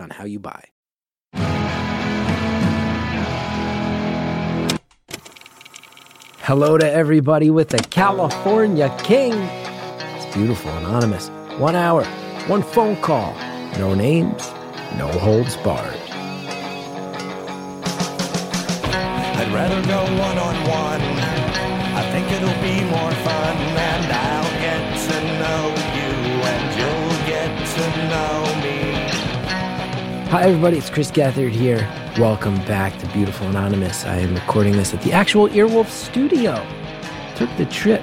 on how you buy. Hello to everybody with the California King. It's beautiful, anonymous. One hour, one phone call, no names, no holds barred. I'd rather go one on one. I think it'll be more fun, and I'll get to know you, and you'll get to know me. Hi, everybody. It's Chris Gethard here. Welcome back to Beautiful Anonymous. I am recording this at the actual Earwolf studio. Took the trip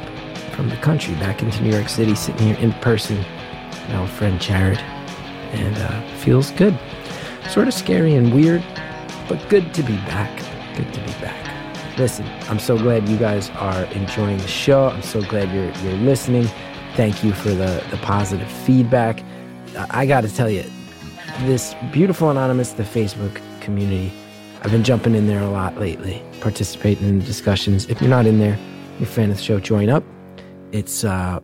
from the country back into New York City, sitting here in person. with our friend Jared, and uh, feels good. Sort of scary and weird, but good to be back. Good to be back. Listen, I'm so glad you guys are enjoying the show. I'm so glad you're you're listening. Thank you for the the positive feedback. I got to tell you, this beautiful anonymous the facebook community. I've been jumping in there a lot lately participating in the discussions. If you're not in there you're a fan of the show join up. It's uh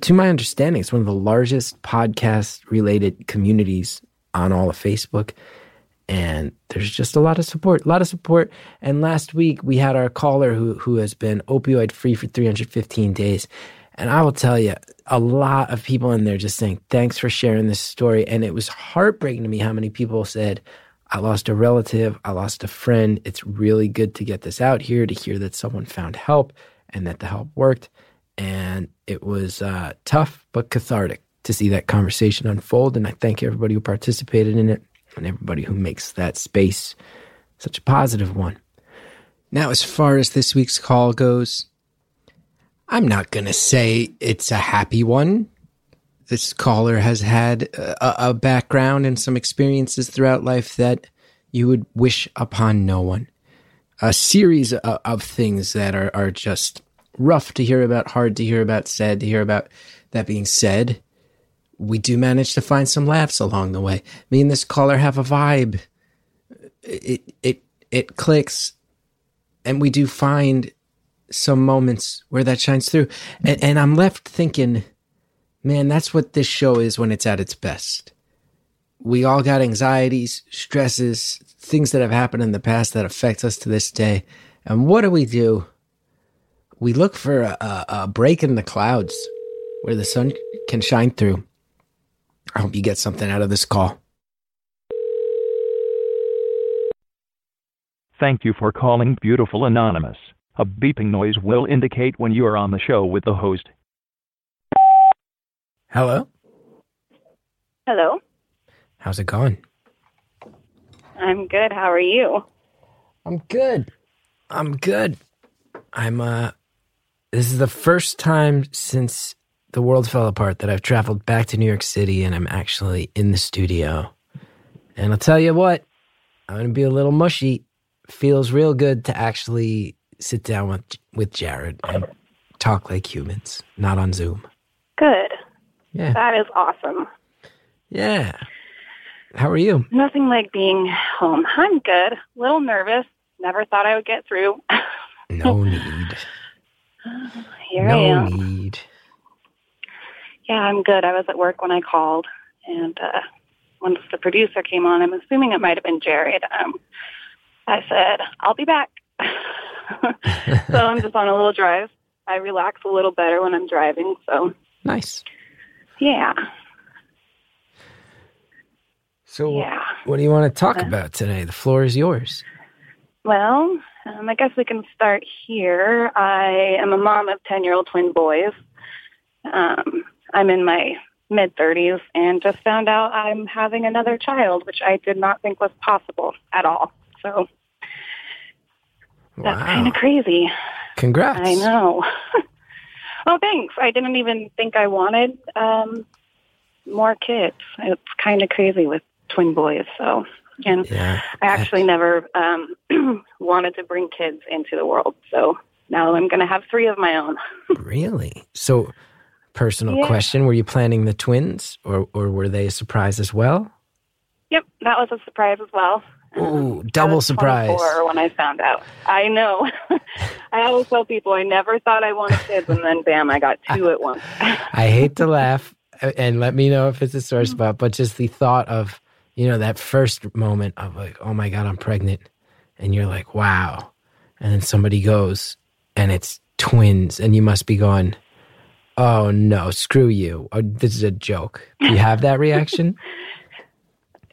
to my understanding it's one of the largest podcast related communities on all of facebook. And there's just a lot of support a lot of support. And last week we had our caller who who has been opioid free for 315 days. And I will tell you, a lot of people in there just saying, thanks for sharing this story. And it was heartbreaking to me how many people said, I lost a relative, I lost a friend. It's really good to get this out here to hear that someone found help and that the help worked. And it was uh, tough, but cathartic to see that conversation unfold. And I thank everybody who participated in it and everybody who makes that space such a positive one. Now, as far as this week's call goes, I'm not going to say it's a happy one. This caller has had a, a, background and some experiences throughout life that you would wish upon no one. A series of, of things that are, are just rough to hear about, hard to hear about, sad to hear about. That being said, we do manage to find some laughs along the way. Me and this caller have a vibe. It it it clicks, and we do find some moments where that shines through. And, and, I'm left thinking, man, that's what this show is when it's at its best. We all got anxieties, stresses, things that have happened in the past that affect us to this day. And what do we do? We look for a, a, a break in the clouds where the sun can shine through. I hope you get something out of this call. Thank you for calling Beautiful Anonymous. A beeping noise will indicate when you are on the show with the host. Hello? Hello. How's it going? I'm good. How are you? I'm good. I'm good. I'm uh this is the first time since the world fell apart that I've traveled back to New York City and I'm actually in the studio. And I'll tell you what, I'm going to be a little mushy. Feels real good to actually sit down with with Jared and talk like humans, not on Zoom. Good. Yeah. That is awesome. Yeah. How are you? Nothing like being home. I'm good. A little nervous. Never thought I would get through. no need. Here no I am. No need. Yeah, I'm good. I was at work when I called, and uh, once the producer came on, I'm assuming it might have been Jared. Um, I said, "I'll be back." so I'm just on a little drive. I relax a little better when I'm driving. So nice. Yeah. So, yeah. what do you want to talk uh, about today? The floor is yours. Well, um, I guess we can start here. I am a mom of 10 year old twin boys. Um, I'm in my mid 30s and just found out I'm having another child, which I did not think was possible at all. So, that's wow. kind of crazy. Congrats. I know. well, thanks. I didn't even think I wanted um, more kids. It's kind of crazy with twin boys. So, and Yeah. I actually never um, wanted to bring kids into the world. So now I'm going to have three of my own. Really? So, personal Yeah. question: Were you planning the twins, or or were they a surprise as well? Yep, that was a surprise as well. Ooh, double surprise! when I found out. I know. I always tell people I never thought I wanted kids, and then bam, I got two at once. I hate to laugh, and let me know if it's a sore mm-hmm. spot. But just the thought of you know that first moment of like, oh my god, I'm pregnant, and you're like, wow, and then somebody goes, and it's twins, and you must be going. Oh no! Screw you! Oh, this is a joke. Do you have that reaction?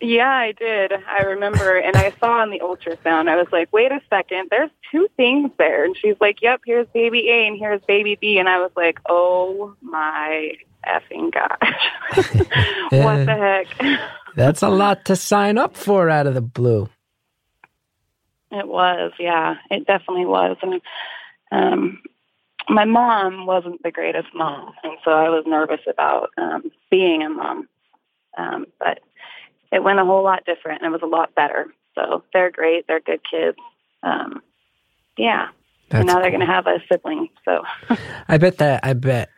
Yeah, I did. I remember, and I saw on the ultrasound. I was like, "Wait a second, there's two things there." And she's like, "Yep, here's baby A and here's baby B." And I was like, "Oh my effing gosh, what the heck?" That's a lot to sign up for out of the blue. It was, yeah, it definitely was. And um, my mom wasn't the greatest mom, and so I was nervous about um, being a mom. Um, but it went a whole lot different, and it was a lot better. So they're great; they're good kids. Um, yeah, and That's now they're going to have a sibling. So I bet that I bet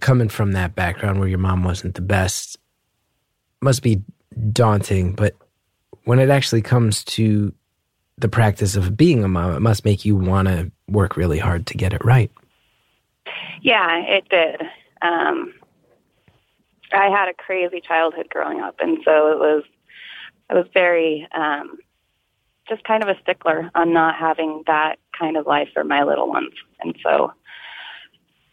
coming from that background where your mom wasn't the best must be daunting, but when it actually comes to the practice of being a mom, it must make you want to work really hard to get it right. Yeah, it did. Um, I had a crazy childhood growing up, and so it was. I was very um, just kind of a stickler on not having that kind of life for my little ones, and so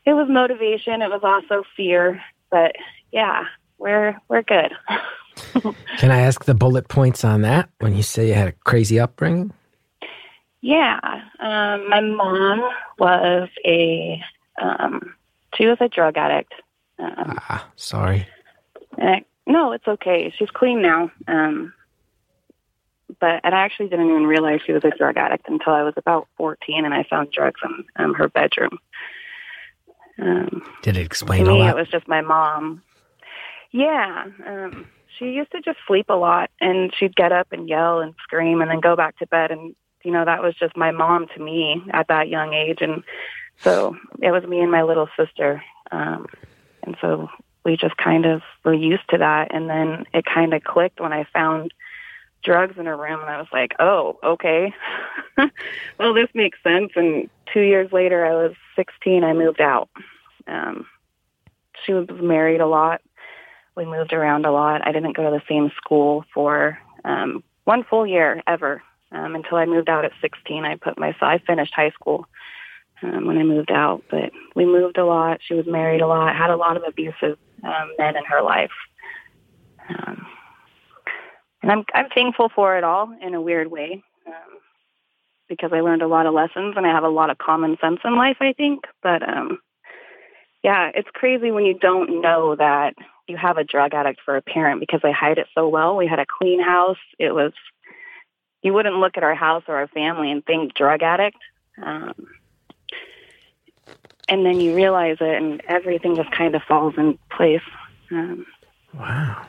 it was motivation. It was also fear, but yeah, we're we're good. Can I ask the bullet points on that when you say you had a crazy upbringing? Yeah, um, my mom was a um, she was a drug addict. Um, Ah, sorry. I, no, it's okay. She's clean now. Um, but and I actually didn't even realize she was a drug addict until I was about 14, and I found drugs in um, her bedroom. Um, Did it to explain a me, it was just my mom. Yeah, um, she used to just sleep a lot, and she'd get up and yell and scream, and then go back to bed. And you know, that was just my mom to me at that young age, and so it was me and my little sister. Um, and so we just kind of were used to that. And then it kind of clicked when I found drugs in her room, and I was like, oh, okay. well, this makes sense. And two years later, I was 16. I moved out. Um, she was married a lot. We moved around a lot. I didn't go to the same school for um, one full year ever um, until I moved out at 16. I put my I finished high school um, when I moved out, but we moved a lot. She was married a lot, had a lot of abusive um, men in her life, um, and I'm I'm thankful for it all in a weird way um, because I learned a lot of lessons and I have a lot of common sense in life. I think, but um, yeah, it's crazy when you don't know that you have a drug addict for a parent because they hide it so well. We had a clean house. It was you wouldn't look at our house or our family and think drug addict. Um, and then you realize it, and everything just kind of falls in place. Um, Wow.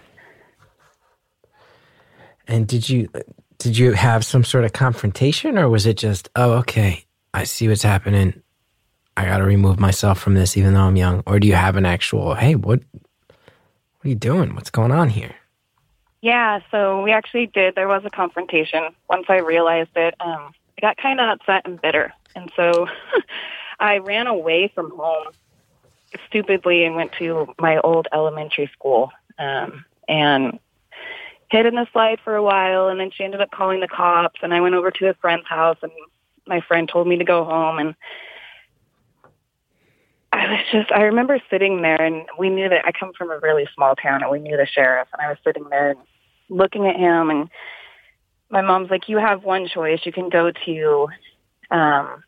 And did you did you have some sort of confrontation or was it just, oh okay, I see what's happening. I got to remove myself from this even though I'm young or do you have an actual, hey, what what are you doing? What's going on here? yeah, so we actually did. There was a confrontation. Once I realized it, um, I got kind of upset and bitter, and so I ran away from home stupidly and went to my old elementary school um, and hid in the slide for a while. And then she ended up calling the cops, and I went over to a friend's house, and my friend told me to go home and. I was just, I remember sitting there and we knew that I come from a really small town and we knew the sheriff and I was sitting there and looking at him and my mom's like, you have one choice. You can go to, um,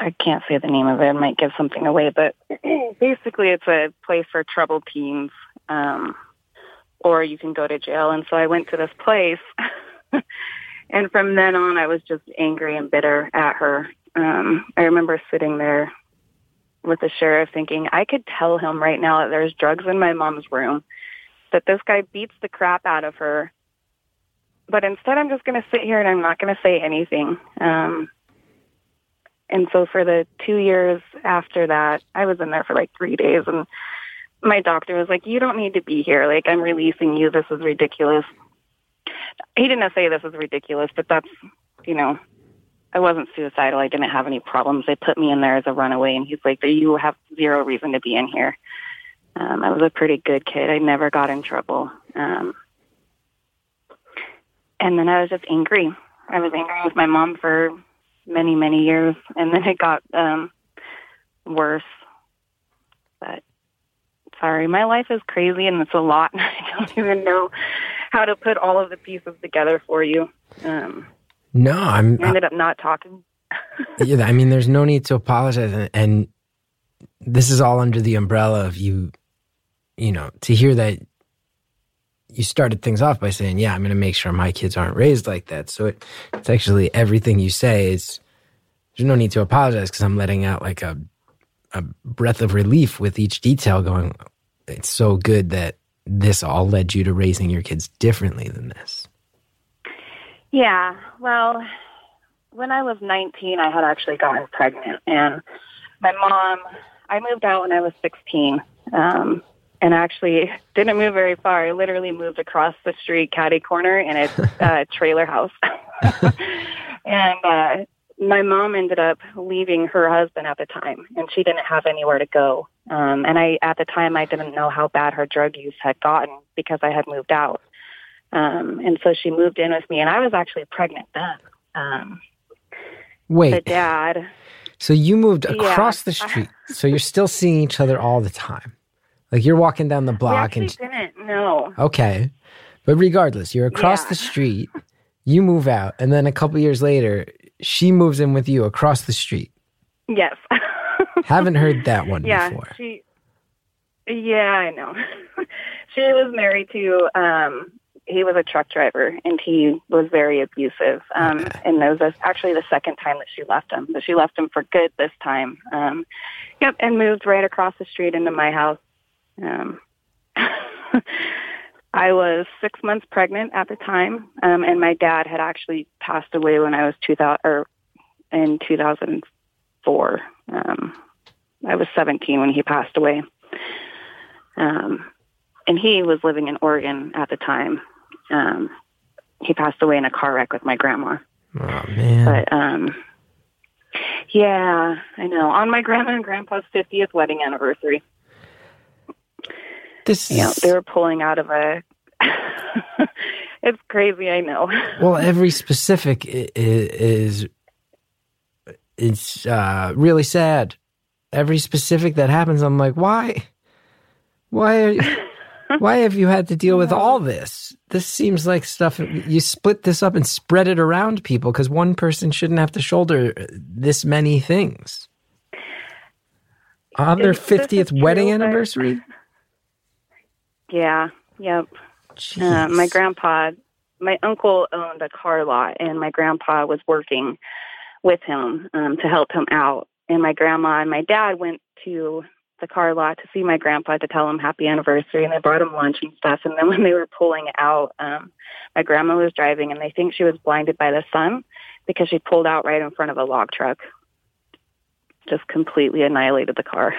I can't say the name of it. It might give something away, but basically it's a place for troubled teens. Um, or you can go to jail. And so I went to this place. and from then on, I was just angry and bitter at her. Um, I remember sitting there with the sheriff thinking, I could tell him right now that there's drugs in my mom's room that this guy beats the crap out of her. But instead, I'm just going to sit here and I'm not going to say anything. Um, and so for the two years after that, I was in there for like three days, and my doctor was like, "You don't need to be here. Like, I'm releasing you. This is ridiculous." He didn't say this was ridiculous, but that's, you know, I wasn't suicidal. I didn't have any problems. They put me in there as a runaway, and he's like, "You have zero reason to be in here." Um, I was a pretty good kid. I never got in trouble. Um, and then I was just angry. I was angry with my mom for many, many years, and then it got um, worse. But sorry, my life is crazy and it's a lot. And I don't even know how to put all of the pieces together for you. Um, no, I'm. I ended up not talking. yeah, I mean, there's no need to apologize, and, and this is all under the umbrella of you. You know, to hear that you started things off by saying, "Yeah, I'm going to make sure my kids aren't raised like that." So it, it's actually everything you say is there's no need to apologize because I'm letting out like a a breath of relief with each detail. Going, it's so good that this all led you to raising your kids differently than this. Yeah, well, when I was 19, I had actually gotten pregnant, and my mom. I moved out when I was 16. Um, and actually didn't move very far. I literally moved across the street, caddy corner, in a uh, trailer house. and uh, my mom ended up leaving her husband at the time, and she didn't have anywhere to go. Um, and I, at the time, I didn't know how bad her drug use had gotten because I had moved out. Um, and so she moved in with me, and I was actually pregnant then. Um, Wait, the dad. So you moved across Yeah. the street. so you're still seeing each other all the time. Like you're walking down the block and didn't. No. okay, but regardless, you're across Yeah. the street. You move out, and then a couple years later, she moves in with you across the street. Yes. Haven't heard that one yeah, before. she. Yeah, I know. she was married to. um He was a truck driver, and he was very abusive. Um. And that was actually the second time that she left him. But she left him for good this time. Um Yep, and moved right across the street into my house. Um I was six months pregnant at the time, um, and my dad had actually passed away when I was two thousand or in two thousand four. Um, I was seventeen when he passed away, um, and he was living in Oregon at the time. Um, he passed away in a car wreck with my grandma. Oh man, But um, yeah, I know. On my grandma and grandpa's fiftieth wedding anniversary, this is they were pulling out of a. it's crazy, I know. well. Every specific is it's uh, really sad. Every specific that happens, I'm like, why? Why? Are, why have you had to deal with all this? This seems like stuff you split this up and spread it around people because one person shouldn't have to shoulder this many things. On their This- this is fiftieth wedding anniversary. Yeah, yep. Uh, my grandpa, my uncle owned a car lot, and my grandpa was working with him um, to help him out. And my grandma and my dad went to the car lot to see my grandpa to tell him happy anniversary, and they brought him lunch and stuff. And then when they were pulling out, um, my grandma was driving, and they think she was blinded by the sun because she pulled out right in front of a log truck, just completely annihilated the car.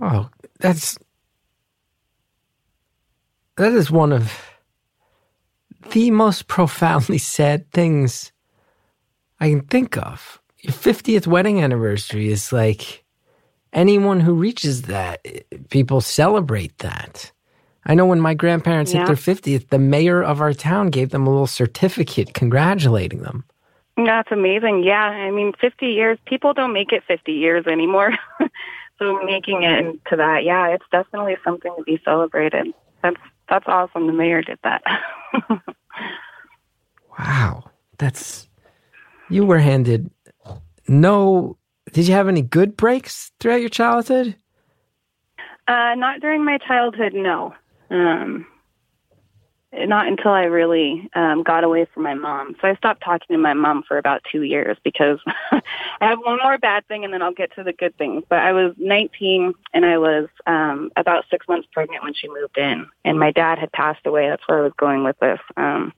Oh, that's that is one of the most profoundly sad things I can think of. Your 50th wedding anniversary is like anyone who reaches that, people celebrate that. I know when my grandparents hit their 50th, the mayor of our town gave them a little certificate congratulating them. That's amazing. Yeah, I mean, 50 years, people don't make it 50 years anymore. so making it into that, yeah, it's definitely something to be celebrated. That's that's awesome. The mayor did that. Wow. That's you were handed no did you have any good breaks throughout your childhood? uh, not during my childhood, no. Um, not until I really um, got away from my mom. So I stopped talking to my mom for about two years because I have one more bad thing and then I'll get to the good things. But I was 19 and I was um, about six months pregnant when she moved in, and my dad had passed away. That's where I was going with this. Um,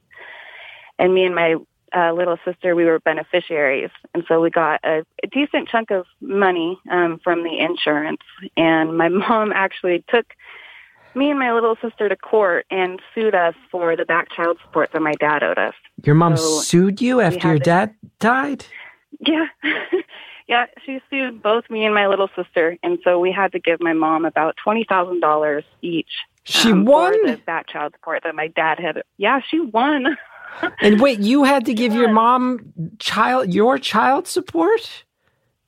and me and my uh, little sister, we were beneficiaries, and so we got a, a decent chunk of money um, from the insurance. And my mom actually took me and my little sister to court and sued us for the back child support that my dad owed us. Your mom So, sued you after your dad died? Yeah. yeah, she sued both me and my little sister, and so we had to give my mom about $20,000 each. She um, won? For the back child support that my dad had. Yeah, she won. And wait, you had to give your mom child your child support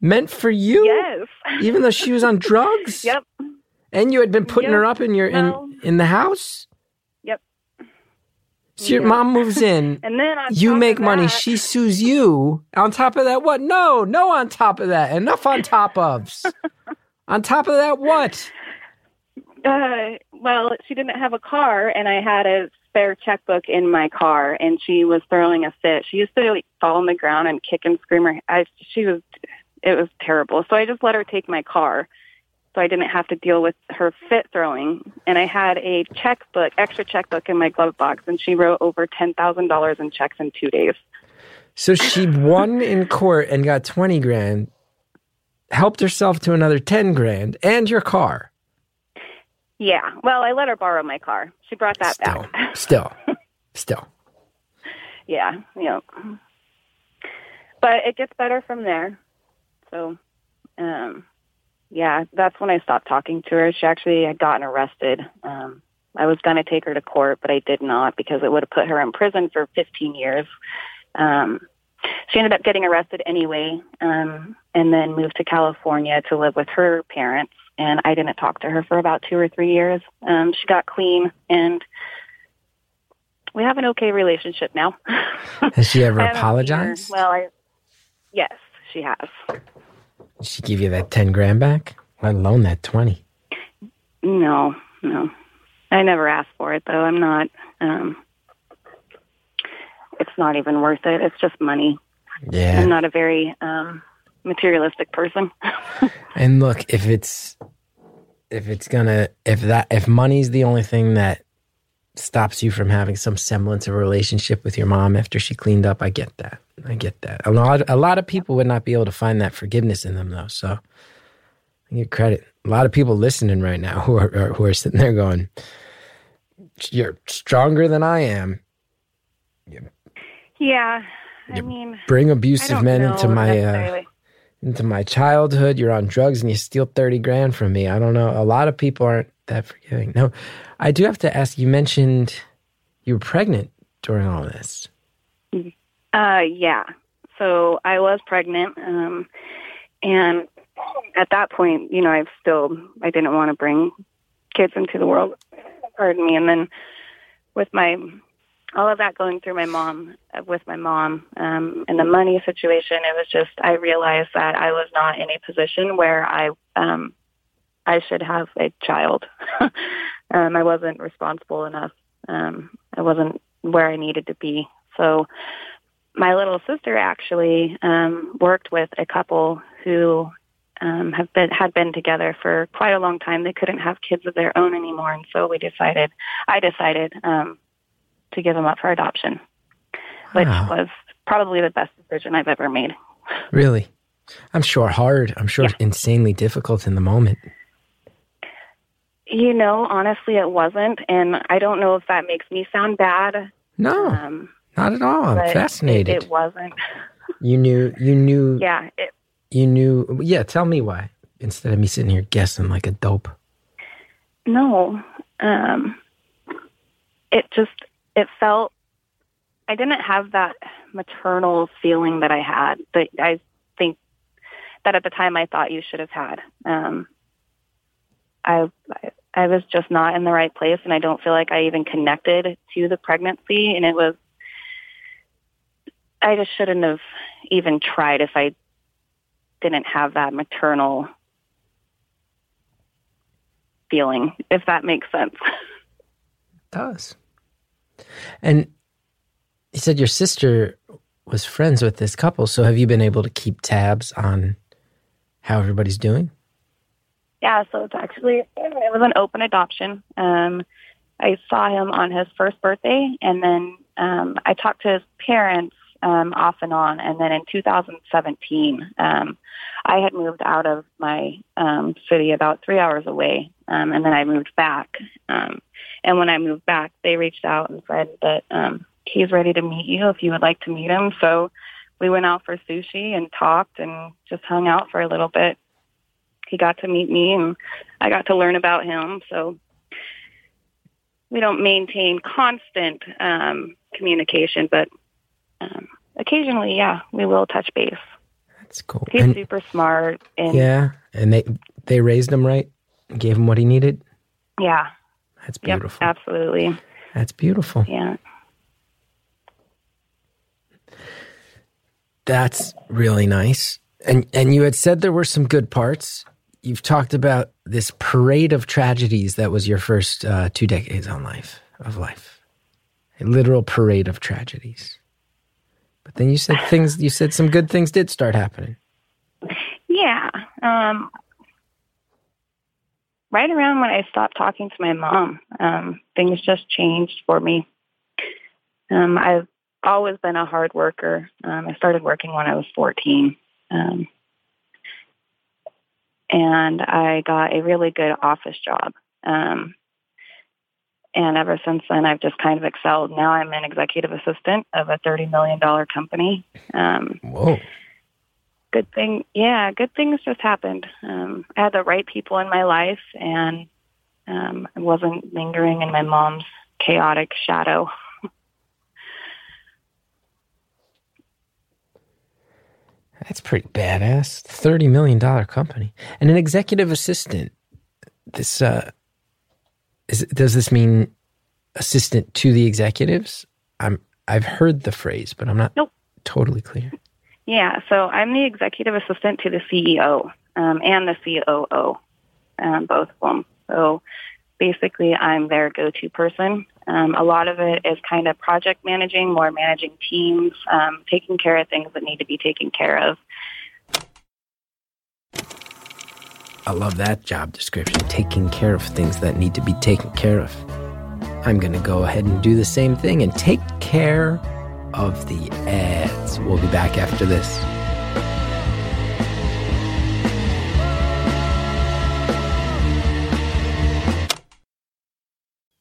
meant for you, yes. even though she was on drugs. Yep. And you had been putting Yep. her up in your Well- in in the house. Yep. So your Yeah. mom moves in. And then on you top make of money. that- She sues you. On top of that, what? No, no. On top of that, enough. On top ofs. on top of that, what? Uh, well, she didn't have a car, and I had a spare checkbook in my car, and she was throwing a fit. She used to like fall on the ground and kick and scream. Her, I, she was, it was terrible. So I just let her take my car, so I didn't have to deal with her fit throwing. And I had a checkbook, extra checkbook in my glove box, and she wrote over ten thousand dollars in checks in two days. So she won in court and got twenty grand. Helped herself to another ten grand and your car. Yeah. Well, I let her borrow my car. She brought that Still, back. still, still. yeah, yeah. But it gets better from there. So, um, yeah, that's when I stopped talking to her. She actually had gotten arrested. Um, I was going to take her to court, but I did not because it would have put her in prison for 15 years. Um, she ended up getting arrested anyway, um, and then moved to California to live with her parents. And I didn't talk to her for about two or three years. Um, she got clean, and we have an okay relationship now. Has she ever I haven't seen her- apologized? Well, I yes, she has. She give you that ten grand back? Let alone that twenty. No, no. I never asked for it though. I'm not um it's not even worth it. It's just money. Yeah. I'm not a very um materialistic person. And look, if it's if it's gonna if that if money's the only thing that stops you from having some semblance of a relationship with your mom after she cleaned up, I get that. I get that. A lot a lot of people would not be able to find that forgiveness in them though. So I give credit. A lot of people listening right now who are, are who are sitting there going, "You're stronger than I am." yeah. I mean Bring abusive men into my uh, into my childhood. You're on drugs and you steal 30 grand from me. I don't know. A lot of people aren't that forgiving. No, I do have to ask you mentioned you were pregnant during all this. Uh, yeah. So I was pregnant, um, and at that point, you know, I've still I didn't want to bring kids into the world. Pardon me. And then with my all of that going through my mom, uh, with my mom, um, and the money situation, it was just I realized that I was not in a position where I um, I should have a child. um, I wasn't responsible enough. Um, I wasn't where I needed to be. So my little sister actually um, worked with a couple who um, have been had been together for quite a long time. They couldn't have kids of their own anymore, and so we decided. I decided um, to give them up for adoption, which Wow. was probably the best decision I've ever made. Really? I'm sure hard. I'm sure Yeah. insanely difficult in the moment. You know, honestly, it wasn't, and I don't know if that makes me sound bad. No, Um, not at all. I'm fascinated. It, it wasn't. you knew, you knew, Yeah, it, you knew. Yeah, tell me why. Instead of me sitting here guessing like a dope. No. Um it just it felt I didn't have that maternal feeling that I had that I think that at the time I thought you should have had. Um I I was just not in the right place and I don't feel like I even connected to the pregnancy and it was I just shouldn't have even tried if I didn't have that maternal feeling, if that makes sense. does. And you said your sister was friends with this couple. So have you been able to keep tabs on how everybody's doing? Yeah, so it's actually it was an open adoption. Um, I saw him on his first birthday, and then um, I talked to his parents um, off and on. And then in 2017, um, I had moved out of my um, city about three hours away, um, and then I moved back. Um, and when I moved back, they reached out and said that um, he's ready to meet you if you would like to meet him. So we went out for sushi and talked and just hung out for a little bit. He got to meet me and I got to learn about him. So we don't maintain constant um, communication, but um, occasionally, yeah, we will touch base. That's cool. He's And- super smart and yeah, and they they raised him right, gave him what he needed. yeah, That's yep, beautiful. absolutely, That's beautiful. yeah. That's really nice. And and you had said there were some good parts. You've talked about this parade of tragedies that was your first uh, two decades on life of life, a literal parade of tragedies. But then you said things. You said some good things did start happening. Yeah. Um, right around when I stopped talking to my mom, um, things just changed for me. Um, I've always been a hard worker. Um, I started working when I was 14. Um, and I got a really good office job. Um, and ever since then, I've just kind of excelled. Now I'm an executive assistant of a $30 million company. Um, Whoa. good thing yeah good things just happened um i had the right people in my life and um i wasn't lingering in my mom's chaotic shadow That's pretty badass. Thirty million dollar company and an executive assistant. This uh, is does this mean assistant to the executives? I'm I've heard the phrase, but I'm not Nope. totally clear. yeah so i'm the executive assistant to the ceo um and the coo um both of them so basically i'm their go-to person um, a lot of it is kind of project managing more managing teams um, taking care of things that need to be taken care of I love that job description. Taking care of things that need to be taken care of. I'm going to go ahead and do the same thing and take care of the ads. We'll be back after this.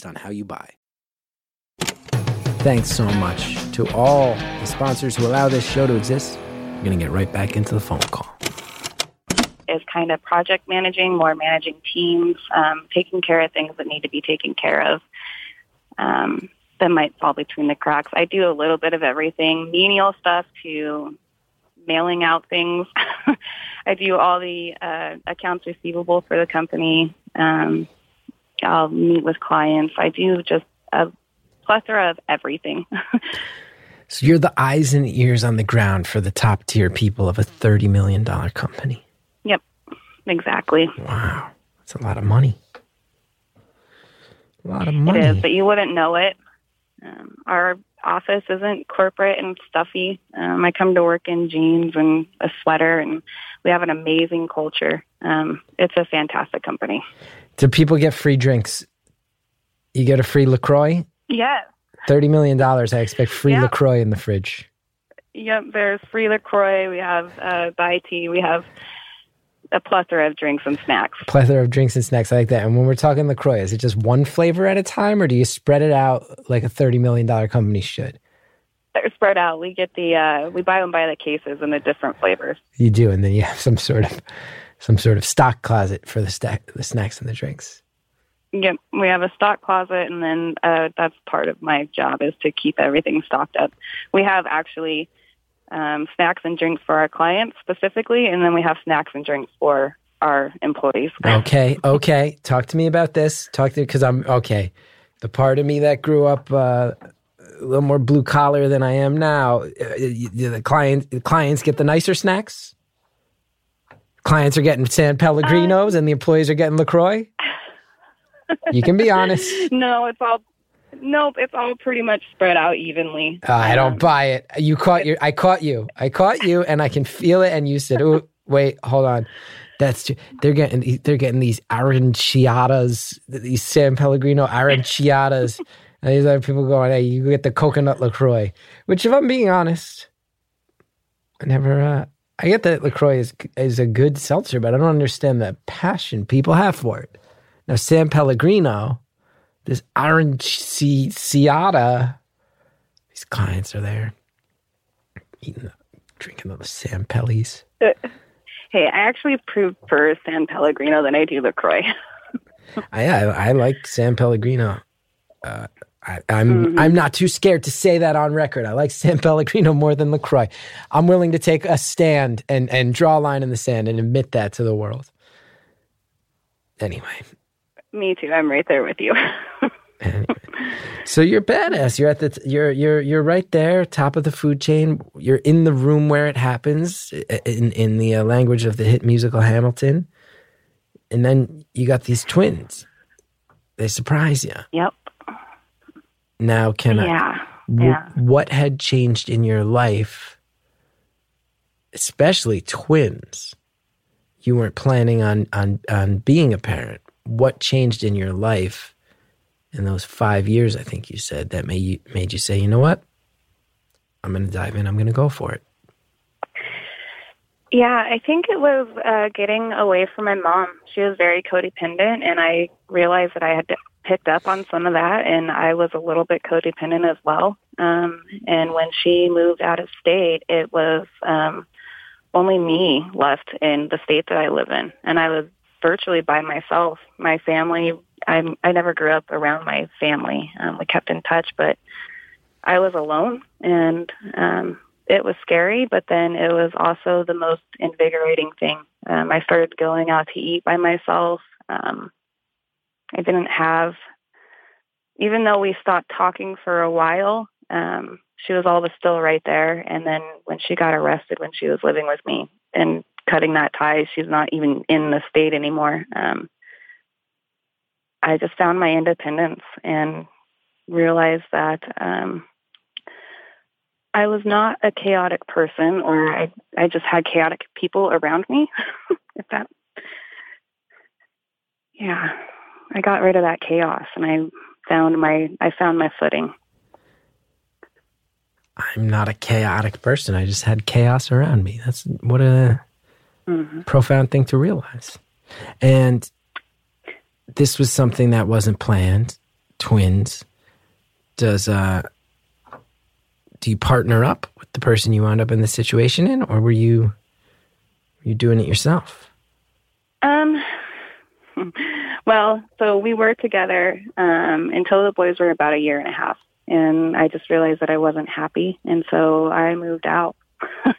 based on how you buy. Thanks so much to all the sponsors who allow this show to exist. I'm going to get right back into the phone call. is kind of project managing, more managing teams, um, taking care of things that need to be taken care of um, that might fall between the cracks. I do a little bit of everything, menial stuff to mailing out things. I do all the uh, accounts receivable for the company. Um, I'll meet with clients. I do just a plethora of everything. So you're the eyes and ears on the ground for the top tier people of a $30 million company. yep, exactly. Wow. That's a lot of money. A lot of money. It is, but you wouldn't know it. Um, our office isn't corporate and stuffy. Um, I come to work in jeans and a sweater, and we have an amazing culture. Um, it's a fantastic company. Do people get free drinks? You get a free LaCroix? Yeah. $30 million. I expect free Yeah. LaCroix in the fridge. Yep. There's free LaCroix. We have uh, Bai tea. We have a plethora of drinks and snacks. Plethora of drinks and snacks I like that. And when we're talking LaCroix, is it just one flavor at a time or do you spread it out like a $30 million company should? They're spread out. We get the uh, we buy them by the cases in the different flavors. You do, and then you have some sort of some sort of stock closet for the stack, the snacks and the drinks. Yep, we have a stock closet, and then uh, that's part of my job is to keep everything stocked up. We have actually um, snacks and drinks for our clients specifically, and then we have snacks and drinks for our employees. Okay, okay. Talk to me about this. Talk to because I'm okay. The part of me that grew up uh, a little more blue collar than I am now. Uh, the client, the clients get the nicer snacks. Clients are getting San Pellegrinos, and the employees are getting Lacroix. You can be honest. No, it's all nope. It's all pretty much spread out evenly. Uh, I don't Um, buy it. You caught you. I caught you. I caught you, and I can feel it. And you said, "Oh, wait, hold on." That's too, they're getting they're getting these aranciatas, these San Pellegrino aranciatas, and these other people going, "Hey, you get the coconut Lacroix." Which, if I'm being honest, I never. Uh, I get that Lacroix is is a good seltzer, but I don't understand the passion people have for it. Now, San Pellegrino, this aranciata, these clients are there eating, the, drinking the San Pellies. Hey, I actually prefer San Pellegrino than I do Lacroix. I, I I like San Pellegrino. Uh, I, I'm I'm not too scared to say that on record. I like San Pellegrino more than Lacroix. I'm willing to take a stand and and draw a line in the sand and admit that to the world. Anyway, Me too. I'm right there with you. anyway. so you're badass. You're at the t- you're you're you're right there, top of the food chain. You're in the room where it happens, in in the uh, language of the hit musical Hamilton. And then you got these twins. They surprise you. yep. Now, can I? Yeah. W- Yeah. What had changed in your life, especially twins? You weren't planning on on on being a parent. What changed in your life in those five years? I think you said that made you made you say, you know what, I'm going to dive in. I'm going to go for it. Yeah, I think it was uh, getting away from my mom. She was very codependent, and I realized that I had picked up on some of that, and I was a little bit codependent as well. Um, and when she moved out of state, it was um, only me left in the state that I live in, and I was virtually by myself. My family, I I never grew up around my family. Um, we kept in touch, but I was alone, and um, it was scary, but then it was also the most invigorating thing. Um, I started going out to eat by myself. Um, I didn't have, even though we stopped talking for a while, um, she was always still right there. And then when she got arrested, when she was living with me and cutting that tie, she's not even in the state anymore. Um, I just found my independence and realized that um, I was not a chaotic person, or I I just had chaotic people around me. if that, yeah, I got rid of that chaos, and I found my I found my footing. I'm not a chaotic person. I just had chaos around me. That's what a Mhm. profound thing to realize. And this was something that wasn't planned. Twins. Does uh do you partner up with the person you wound up in the situation in, or were you were you doing it yourself? Um. Well, so we were together um, until the boys were about a year and a half, and I just realized that I wasn't happy, and so I moved out. um,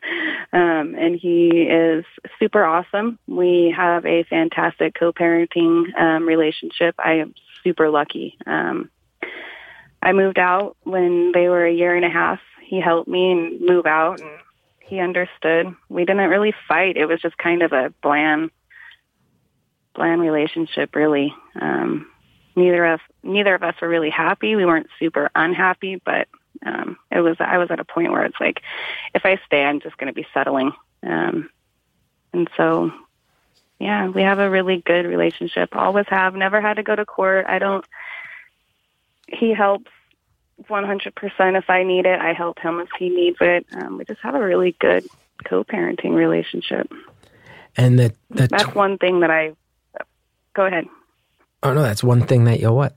and he is super awesome. We have a fantastic co-parenting um, relationship. I am super lucky. Um, I moved out when they were a year and a half. He helped me move out, and he understood. We didn't really fight. It was just kind of a bland bland relationship really. Um neither of neither of us were really happy. We weren't super unhappy but um it was i was at a point where it's like if i stay i'm just going to be settling. Um and so yeah we have a really good relationship. Always have. Never had to go to court. I don't he helps 100% if i need it. I help him if he needs it. Um we just have a really good co-parenting relationship. And that the that's one thing that i go ahead oh no, that's one thing that you'll what?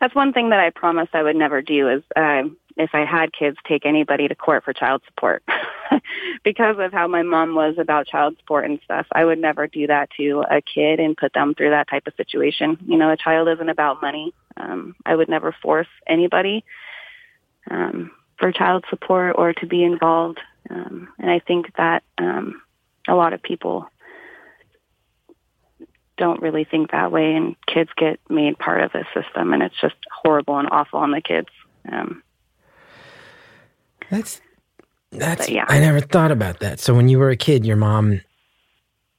That's one thing that I promised I would never do is uh, if I had kids, take anybody to court for child support. because of how my mom was about child support and stuff, I would never do that to a kid and put them through that type of situation. You know, a child isn't about money. Um, I would never force anybody um, for child support or to be involved. Um, and I think that um, a lot of people don't really think that way, and kids get made part of the system, and it's just horrible and awful on the kids. Um, That's that's But yeah. I never thought about that. So when you were a kid, your mom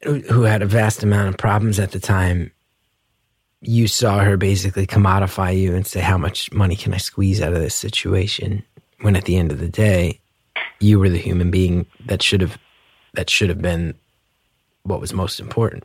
who who had a vast amount of problems at the time, you saw her basically commodify you and say how much money can I squeeze out of this situation when at the end of the day you were the human being that should have that should have been what was most important.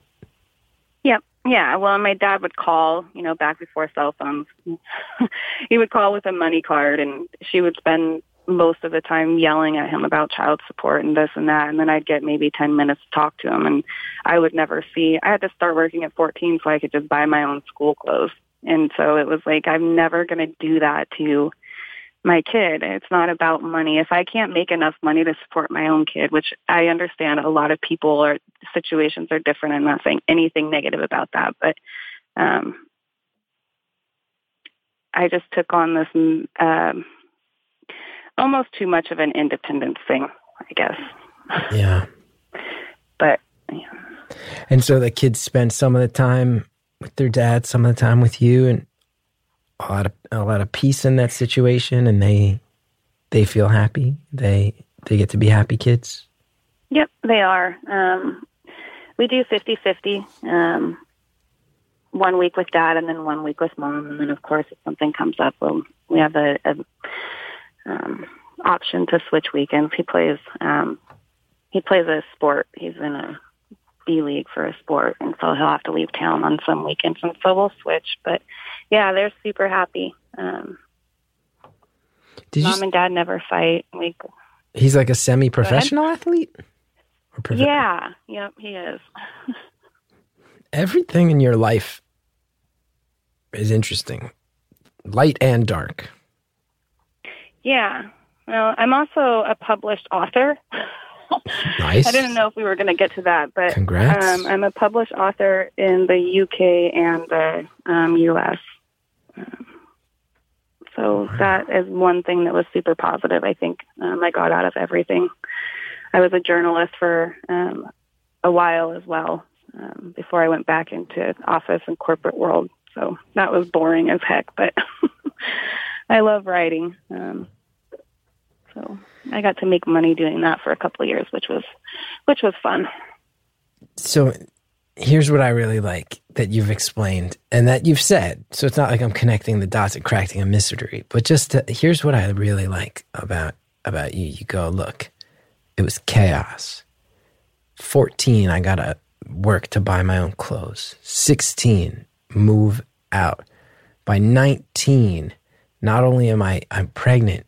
Yeah. Well, my dad would call, you know, back before cell phones. he would call with a money card and she would spend most of the time yelling at him about child support and this and that. And then I'd get maybe 10 minutes to talk to him and I would never see, I had to start working at 14 so I could just buy my own school clothes. And so it was like, I'm never going to do that to my kid. It's not about money. If I can't make enough money to support my own kid, which I understand a lot of people or situations are different. I'm not saying anything negative about that, but um, I just took on this mm, um, almost too much of an independence thing, I guess. Yeah. But yeah. And so the kids spend some of the time with their dad, some of the time with you, and a lot of a lot of peace in that situation, and they they feel happy. They they get to be happy kids. Yep, they are. Um, we do 50-50. Um, one week with dad and then one week with mom. And then, of course, if something comes up, we'll, we have a, a um, option to switch weekends. He plays um, he plays a sport. He's in a B league for a sport, and so he'll have to leave town on some weekends, and so we'll switch. But yeah, they're super happy. Um, Did mom you? and dad never fight. We He's like a semi-professional athlete. Or prof- yeah, yep, he is. Everything in your life is interesting, light and dark. Yeah. Well, I'm also a published author. Nice. I didn't know if we were going to get to that, but Congrats. Um, I'm a published author in the UK and the um, US. Um, so that is one thing that was super positive. I think um, I got out of everything. I was a journalist for um, a while as well um, before I went back into office and corporate world. So that was boring as heck, but I love writing. Um, so I got to make money doing that for a couple of years, which was which was fun. so here's what I really like that you've explained and that you've said. So it's not like I'm connecting the dots and cracking a mystery, but just to, here's what I really like about about you. You go, look, it was chaos. 14, I got to work to buy my own clothes. 16, move out. By 19, not only am I I'm pregnant,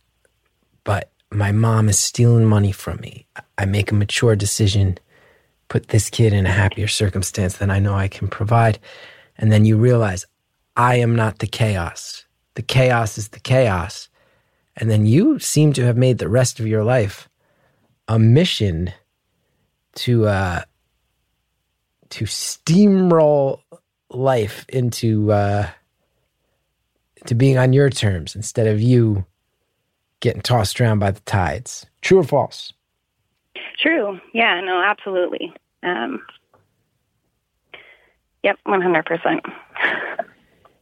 but my mom is stealing money from me. I make a mature decision put this kid in a happier circumstance than I know I can provide. And then you realize I am not the chaos. The chaos is the chaos. And then you seem to have made the rest of your life a mission to uh to steamroll life into uh to being on your terms instead of you getting tossed around by the tides. True or false? True. Yeah, no, absolutely. Um, yep, 100%.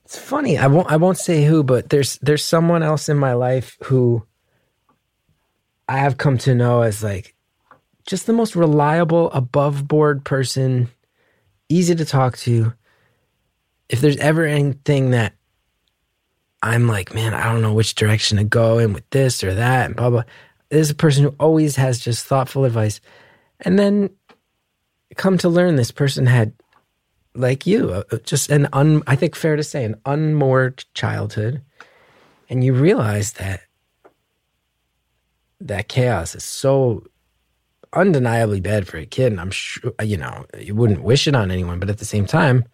It's funny. I won't. I won't say who, but there's there's someone else in my life who I have come to know as like just the most reliable, above board person, easy to talk to. If there's ever anything that I'm like, man, I don't know which direction to go in with this or that, and blah blah. There's a person who always has just thoughtful advice, and then come to learn this person had like you, just an un, I think fair to say, an unmoored childhood, and you realize that that chaos is so undeniably bad for a kid, and I'm sure you know you wouldn't wish it on anyone, but at the same time,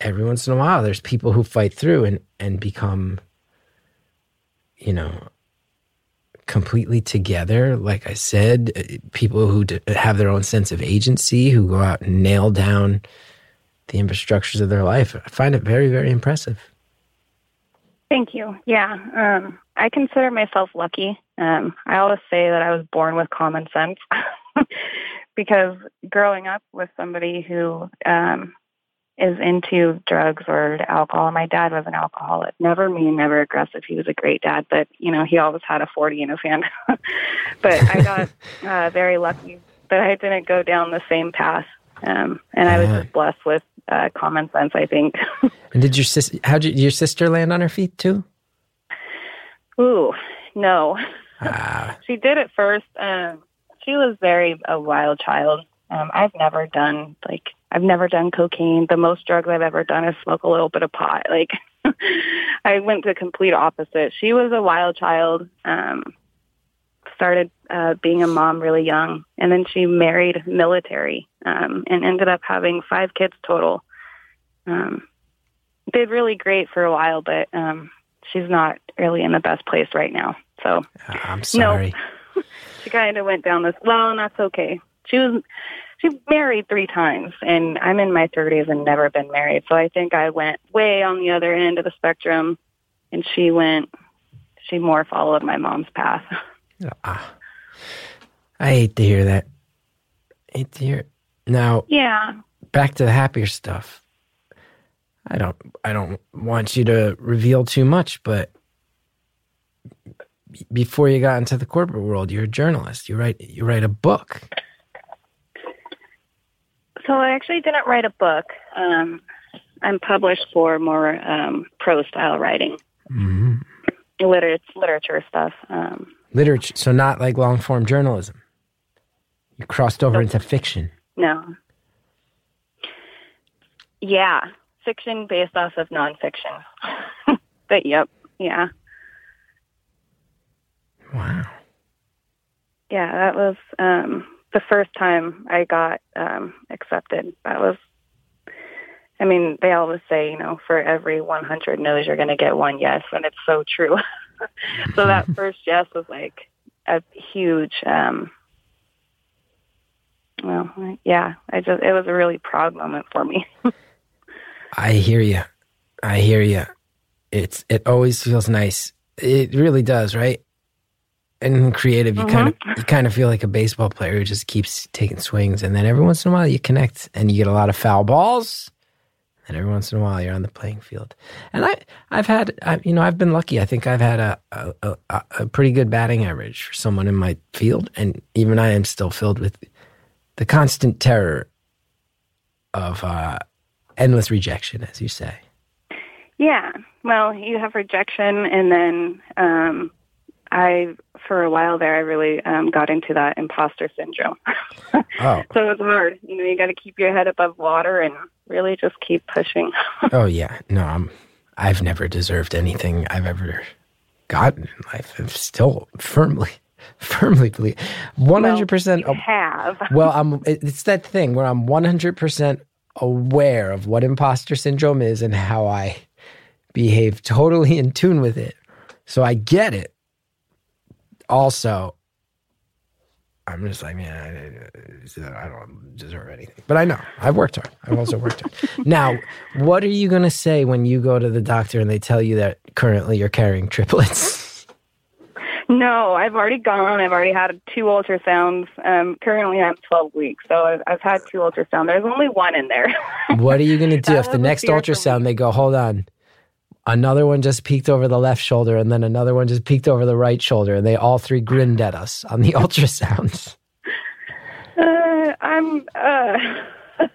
every once in a while, there's people who fight through and and become, you know, completely together. Like I said, uh, people who have their own sense of agency, who go out and nail down the infrastructures of their life. I find it very, very impressive. Thank you. Yeah, um, I consider myself lucky. Um, I always say that I was born with common sense because growing up with somebody who um, is into drugs or alcohol, my dad was an alcoholic. Never mean, never aggressive. He was a great dad, but you know he always had a forty in his hand. but I got uh, very lucky that I didn't go down the same path, um, and I was Yeah. just blessed with uh, common sense. I think. And did your sis? How did your sister land on her feet too? Ooh, no. Ah, she did at first. Um, she was very a wild child. Um, I've never done like I've never done cocaine. The most drugs I've ever done is smoke a little bit of pot. Like I went the complete opposite. She was a wild child. Um, started uh, being a mom really young, and then she married military um, and ended up having five kids total. Um, did really great for a while, but um, she's not really in the best place right now. So I'm sorry. she kind of went down this. Well, and that's okay. She was she married three times, and I'm in my 30s and never been married. So I think I went way on the other end of the spectrum, and she went. She more followed my mom's path. Ah. I hate to hear that. I hate to hear. Now yeah, back to the happier stuff. I don't. I don't want you to reveal too much, but before you got into the corporate world, you're a journalist. You write. You write a book. So I actually didn't write a book. Um, I'm published for more um, pro style writing, hmm liter- literature stuff. Um, Literature. So not like long form journalism. You crossed over into fiction. no. Yeah, fiction based off of nonfiction. but yep, yeah. Wow. Yeah, that was um, the first time I got um, accepted. That was, I mean, they always say, you know, for every 100 no's, you're going to get one yes, and it's so true. so that first yes was like a huge, um, well, yeah, I just, it was a really proud moment for me. I hear you. I hear you. It's it always feels nice. It really does, right? And creative, you kind of you kind of feel like a baseball player who just keeps taking swings, and then every once in a while you connect, and you get a lot of foul balls, and every once in a while you're on the playing field. And I I've had I, you know I've been lucky. I think I've had a a, a a pretty good batting average for someone in my field, and even I am still filled with the constant terror of uh, endless rejection, as you say. Yeah. Well, you have rejection, and then um, I, for a while there, I really um, got into that imposter syndrome. Oh, so it's hard. You know, you got to keep your head above water and really just keep pushing. oh yeah. No, I'm. I've never deserved anything I've ever gotten in life. I'm still firmly, firmly believe one hundred percent. you have. Well, I'm. It's that thing where I'm one hundred percent aware of what imposter syndrome is and how I behave totally in tune with it. So I get it. Also, I'm just like, man, I, I don't deserve anything. But I know I've worked hard. I've also worked hard. now, what are you going to say when you go to the doctor and they tell you that currently you're carrying triplets? No, I've already gone. I've already had two ultrasounds. Um, currently, I'm 12 weeks, so I've, I've had two ultrasounds. There's only one in there. what are you going to do That if the next ultrasound they go, hold on, another one just peeked over the left shoulder and then another one just peeked over the right shoulder and they all three grinned at us on the ultrasounds. Uh, I'm. Uh,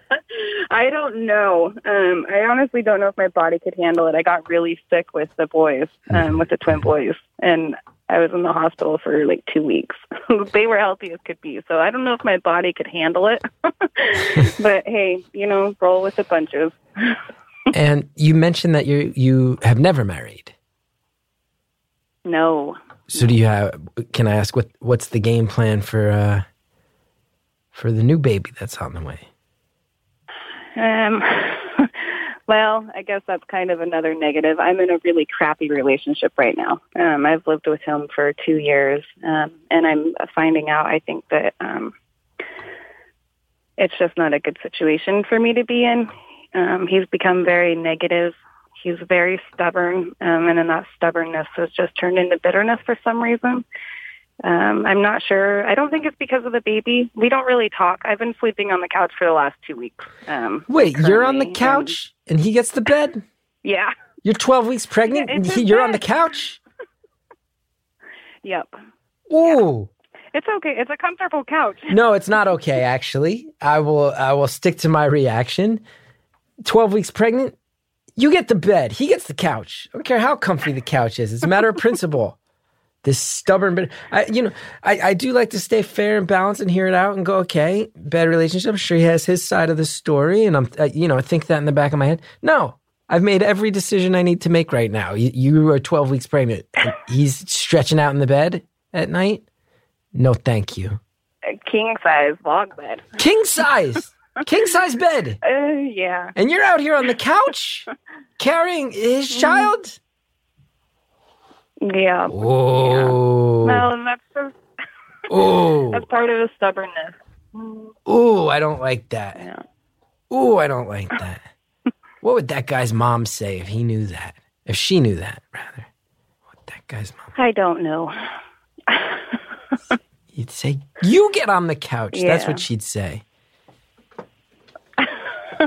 I don't know. Um, I honestly don't know if my body could handle it. I got really sick with the boys, um, with the twin boys, and I was in the hospital for like two weeks. they were healthy as could be, so I don't know if my body could handle it. but hey, you know, roll with the punches. And you mentioned that you you have never married. No, So do you have can I ask what what's the game plan for uh for the new baby that's on the way? Um, Well, I guess that's kind of another negative. I'm in a really crappy relationship right now. Um, I've lived with him for two years, um, and I'm finding out. I think that um, it's just not a good situation for me to be in. Um, he's become very negative. He's very stubborn, um, and then that stubbornness has just turned into bitterness for some reason. Um, I'm not sure. I don't think it's because of the baby. We don't really talk. I've been sleeping on the couch for the last two weeks. Um, Wait, you're on the couch and he gets the bed? yeah. You're 12 weeks pregnant Yeah, and he, you're on the couch? Yep. Ooh. It's okay. It's a comfortable couch. No, it's not okay actually. I will I will stick to my reaction. 12 weeks pregnant, you get the bed, he gets the couch. I don't care how comfy the couch is. It's a matter of principle. This stubborn but I you know, I, I do like to stay fair and balanced and hear it out and go, okay, bad relationship. I'm sure he has his side of the story and I'm uh, you know, I think that in the back of my head. No. I've made every decision I need to make right now. You, you are 12 weeks pregnant. and He's stretching out in the bed at night. No, thank you. King size log bed. King size, king size bed, Uh, yeah. and you're out here on the couch carrying his child. Yeah. Oh, No, that's just, oh, that's part of his stubbornness. oh! I don't like that. Yeah. Oh, I don't like that. what would that guy's mom say if he knew that? If she knew that, rather. What that guy's mom? I don't know. You'd say, "You get on the couch." That's what she'd say.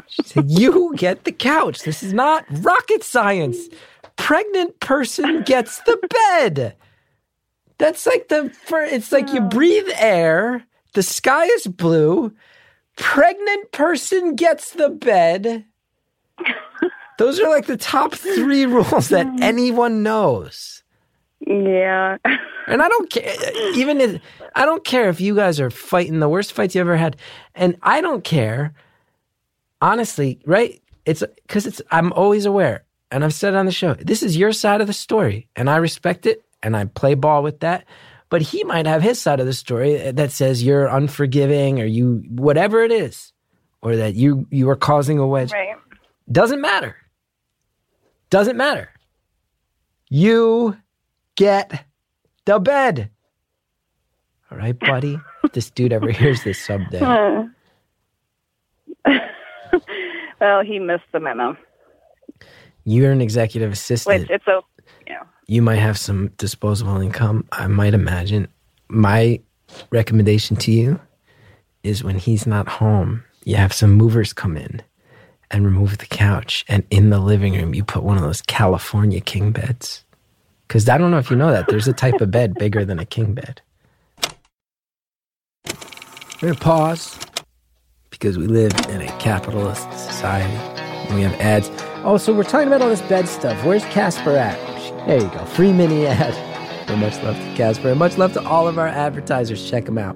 She'd say, "You get the couch." This is not rocket science. Pregnant person gets the bed. That's like the fir- it's like you oh. breathe air, the sky is blue, pregnant person gets the bed. Those are like the top 3 rules that anyone knows. Yeah. And I don't care. Even if I don't care if you guys are fighting the worst fights you ever had, and I don't care. Honestly, right? It's because it's. I'm always aware, and I've said it on the show. This is your side of the story, and I respect it, and I play ball with that. But he might have his side of the story that says you're unforgiving, or you whatever it is, or that you you are causing a wedge. Right. Doesn't matter. Doesn't matter. You get the bed. All right, buddy. If this dude ever hears this someday. Well, he missed the memo, You're an executive assistant. which it's a, you know, you might have some disposable income. I might imagine. My recommendation to you is when he's not home, you have some movers come in and remove the couch. And in the living room, you put one of those California king beds. Because I don't know if you know that. There's a type of bed bigger than a king bed. We're going to pause because we live in a capitalist society and we have ads. Oh, so we're talking about all this bed stuff. Where's Casper at? There you go. Free mini ad. So much love to Casper and much love to all of our advertisers. Check them out.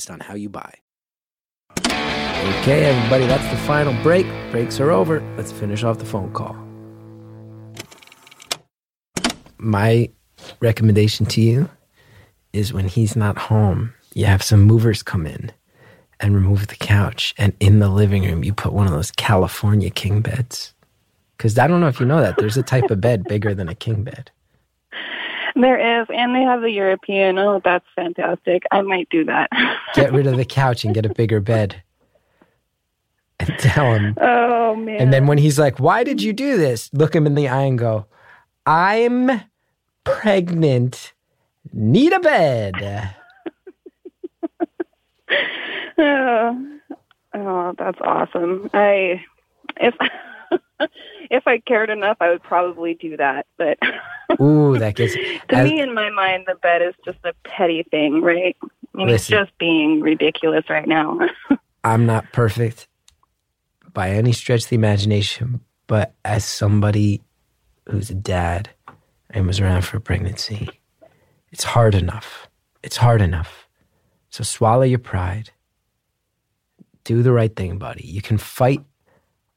on how you buy. Okay, everybody, that's the final break. Breaks are over. Let's finish off the phone call. My recommendation to you is when he's not home, you have some movers come in and remove the couch. And in the living room, you put one of those California king beds. Because I don't know if you know that. There's a type of bed bigger than a king bed. There is, and they have the European. Oh, that's fantastic. I might do that. Get rid of the couch and get a bigger bed. And tell him. oh man. And then when he's like, Why did you do this? Look him in the eye and go, I'm pregnant. Need a bed. oh, oh, that's awesome. I if if I cared enough, I would probably do that. But Ooh, that gets. to as- me, in my mind, the bed is just a petty thing, right? I mean, it's just being ridiculous right now. I'm not perfect, by any stretch of the imagination, but as somebody who's a dad and was around for a pregnancy, it's hard enough. It's hard enough. So swallow your pride. Do the right thing, buddy. You can fight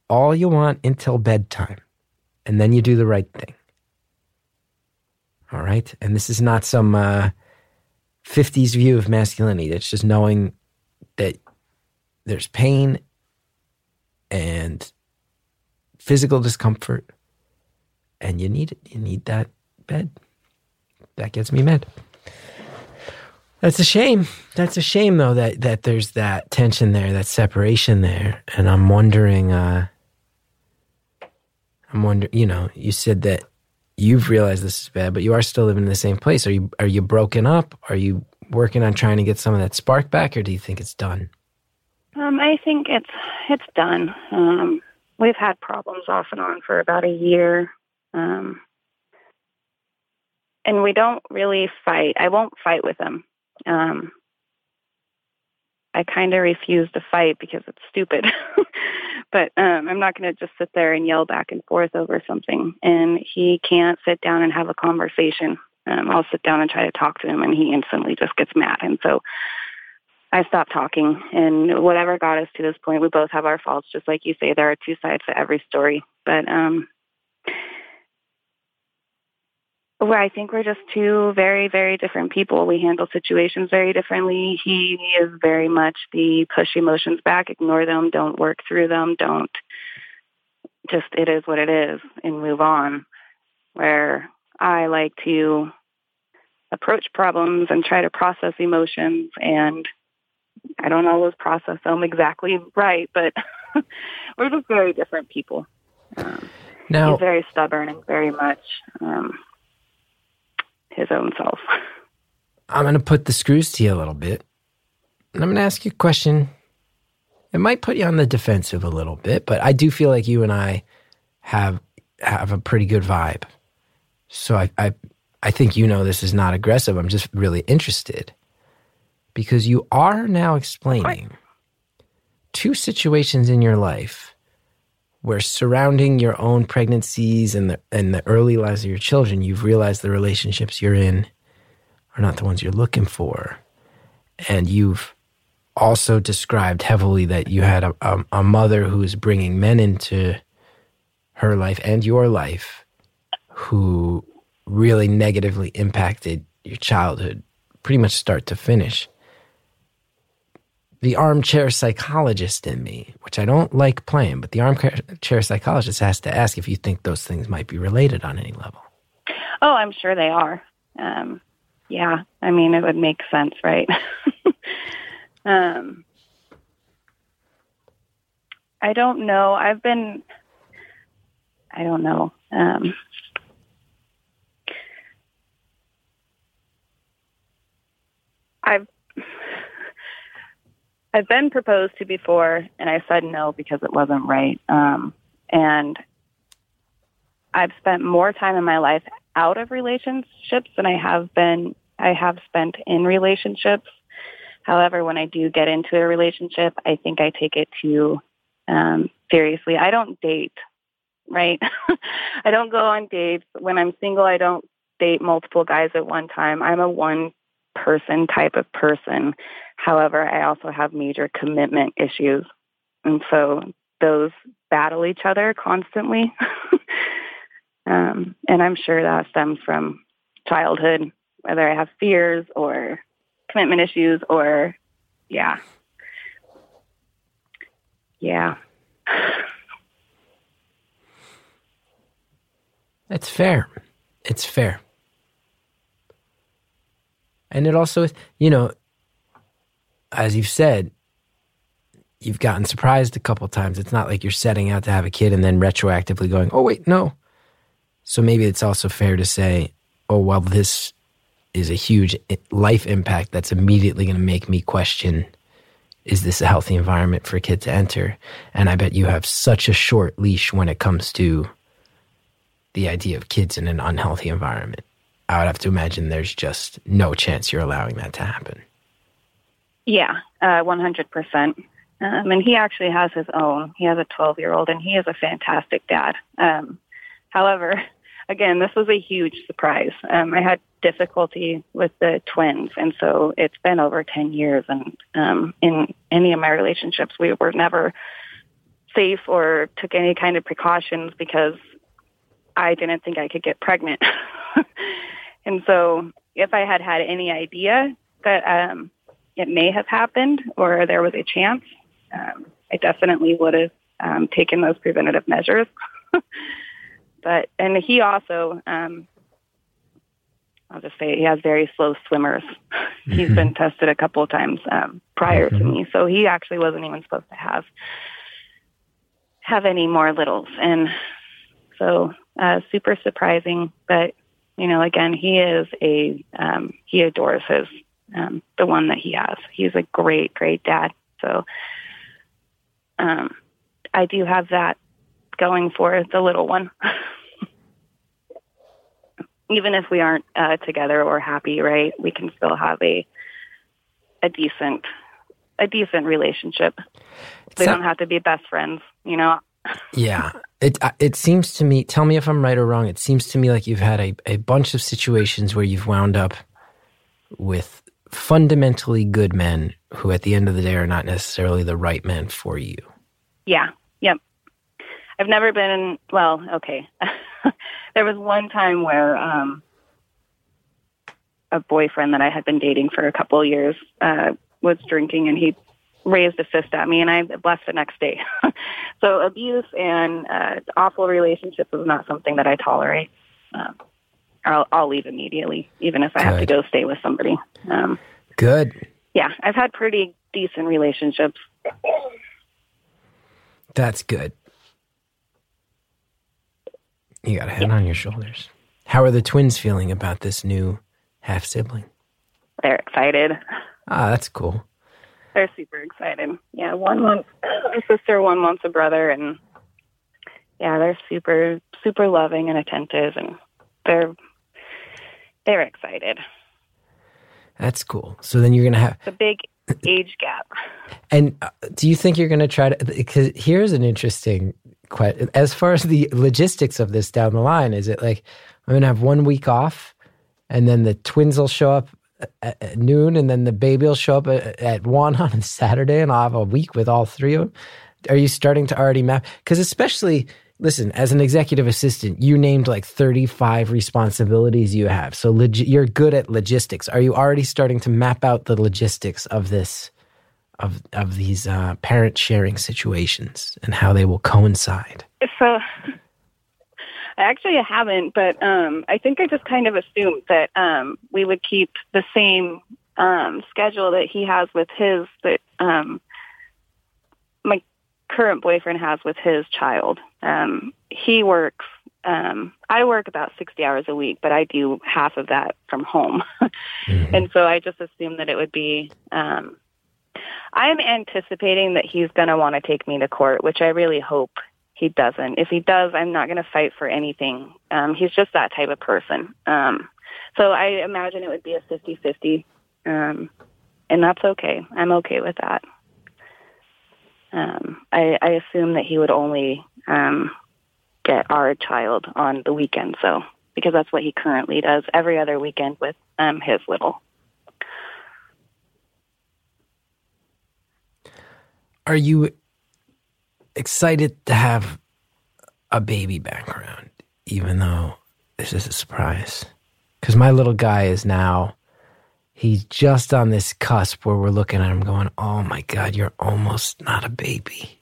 all you want until bedtime, and then you do the right thing. All right? And this is not some uh, 50s view of masculinity. It's just knowing that there's pain and physical discomfort, and you need it. You need that bed. That gets me mad. That's a shame. That's a shame, though, that that there's that tension there, that separation there, and I'm wondering. Uh, I'm wondering. You know, you said that you've realized this is bad, but you are still living in the same place. Are you are you broken up? Are you working on trying to get some of that spark back, or do you think it's done? Um, I think it's it's done. Um, we've had problems off and on for about a year, um, and we don't really fight. I won't fight with him. Um, I kind of refuse to fight because it's stupid. but um, I'm not going to just sit there and yell back and forth over something. And he can't sit down and have a conversation. Um, I'll sit down and try to talk to him, and he instantly just gets mad. And so I stopped talking. And whatever got us to this point, we both have our faults. Just like you say, there are two sides to every story. But um, where I think we're just two very, very different people. We handle situations very differently. He is very much the push emotions back, ignore them, don't work through them, don't just it is what it is and move on. Where I like to approach problems and try to process emotions and I don't always process them exactly right, but we're just very different people. Um, now, he's very stubborn and very much um, his own self. I'm going to put the screws to you a little bit. And I'm going to ask you a question. It might put you on the defensive a little bit, but I do feel like you and I have have a pretty good vibe. So I I, I think you know this is not aggressive. I'm just really interested because you are now explaining two situations in your life where surrounding your own pregnancies and the and the early lives of your children, you've realized the relationships you're in are not the ones you're looking for, and you've also described heavily that you had a, a, a mother who is bringing men into her life and your life who really negatively impacted your childhood pretty much start to finish the armchair psychologist in me, which I don't like playing, but the armchair psychologist has to ask if you think those things might be related on any level. Oh, I'm sure they are. Um, yeah, I mean, it would make sense, right? um, I don't know. I've been, I don't know. Um, I've I've been proposed to before, and I said no because it wasn't right. Um, and I've spent more time in my life out of relationships than I have been. I have spent in relationships. However, when I do get into a relationship, I think I take it too um, seriously. I don't date, right? I don't go on dates. When I'm single, I don't date multiple guys at one time. I'm a one person type of person. However, I also have major commitment issues. And so those battle each other constantly. um, and I'm sure that stems from childhood, whether I have fears or commitment issues or, yeah. Yeah. It's fair. It's fair. And it also, you know, as you've said, you've gotten surprised a couple times. It's not like you're setting out to have a kid and then retroactively going, oh, wait, no. So maybe it's also fair to say, oh, well, this is a huge life impact that's immediately going to make me question is this a healthy environment for a kid to enter? And I bet you have such a short leash when it comes to the idea of kids in an unhealthy environment. I would have to imagine there's just no chance you're allowing that to happen. Yeah, uh, 100%. Um, and he actually has his own. He has a 12 year old, and he is a fantastic dad. Um, however, again, this was a huge surprise. Um, I had difficulty with the twins, and so it's been over 10 years. And um, in any of my relationships, we were never safe or took any kind of precautions because I didn't think I could get pregnant. and so, if I had had any idea that um, it may have happened or there was a chance, um, I definitely would have um, taken those preventative measures. but and he also um I'll just say he has very slow swimmers. He's been mm-hmm. tested a couple of times um, prior mm-hmm. to me, so he actually wasn't even supposed to have have any more littles, and so uh, super surprising. But you know, again, he is a um, he adores his um, the one that he has. He's a great, great dad. So um, I do have that going for the little one. Even if we aren't uh, together or happy, right? We can still have a a decent a decent relationship. They don't have to be best friends, you know. Yeah, it uh, it seems to me. Tell me if I'm right or wrong. It seems to me like you've had a, a bunch of situations where you've wound up with fundamentally good men who, at the end of the day, are not necessarily the right men for you. Yeah. Yep. I've never been, well, okay. there was one time where um, a boyfriend that I had been dating for a couple of years uh, was drinking and he raised a fist at me and I left the next day. so abuse and uh, awful relationships is not something that I tolerate. Um, I'll, I'll leave immediately, even if I Good. have to go stay with somebody. Um, Good. Yeah, I've had pretty decent relationships. That's good. You got a head on your shoulders. How are the twins feeling about this new half sibling? They're excited. Ah, that's cool. They're super excited. Yeah, one wants a sister, one wants a brother, and yeah, they're super, super loving and attentive, and they're they're excited. That's cool. So then you're gonna have the big age gap. And uh, do you think you're going to try to? Because here's an interesting question. As far as the logistics of this down the line, is it like I'm going to have one week off, and then the twins will show up at noon, and then the baby will show up at one on Saturday, and I'll have a week with all three of them? Are you starting to already map? Because especially listen, as an executive assistant, you named like 35 responsibilities you have. So log- you're good at logistics. Are you already starting to map out the logistics of this, of, of these uh, parent sharing situations and how they will coincide? So I actually haven't, but um, I think I just kind of assumed that um, we would keep the same um, schedule that he has with his, that um, my current boyfriend has with his child. Um, he works. Um, I work about sixty hours a week, but I do half of that from home, mm-hmm. and so I just assumed that it would be. Um, I'm anticipating that he's going to want to take me to court, which I really hope he doesn't. If he does, I'm not going to fight for anything. Um, he's just that type of person. Um, so I imagine it would be a 50-50, um, and that's okay. I'm okay with that um, I, I assume that he would only um, get our child on the weekend, so because that's what he currently does every other weekend with um, his little. Are you excited to have a baby background, even though this is a surprise? Because my little guy is now he's just on this cusp where we're looking at him going, oh my God, you're almost not a baby.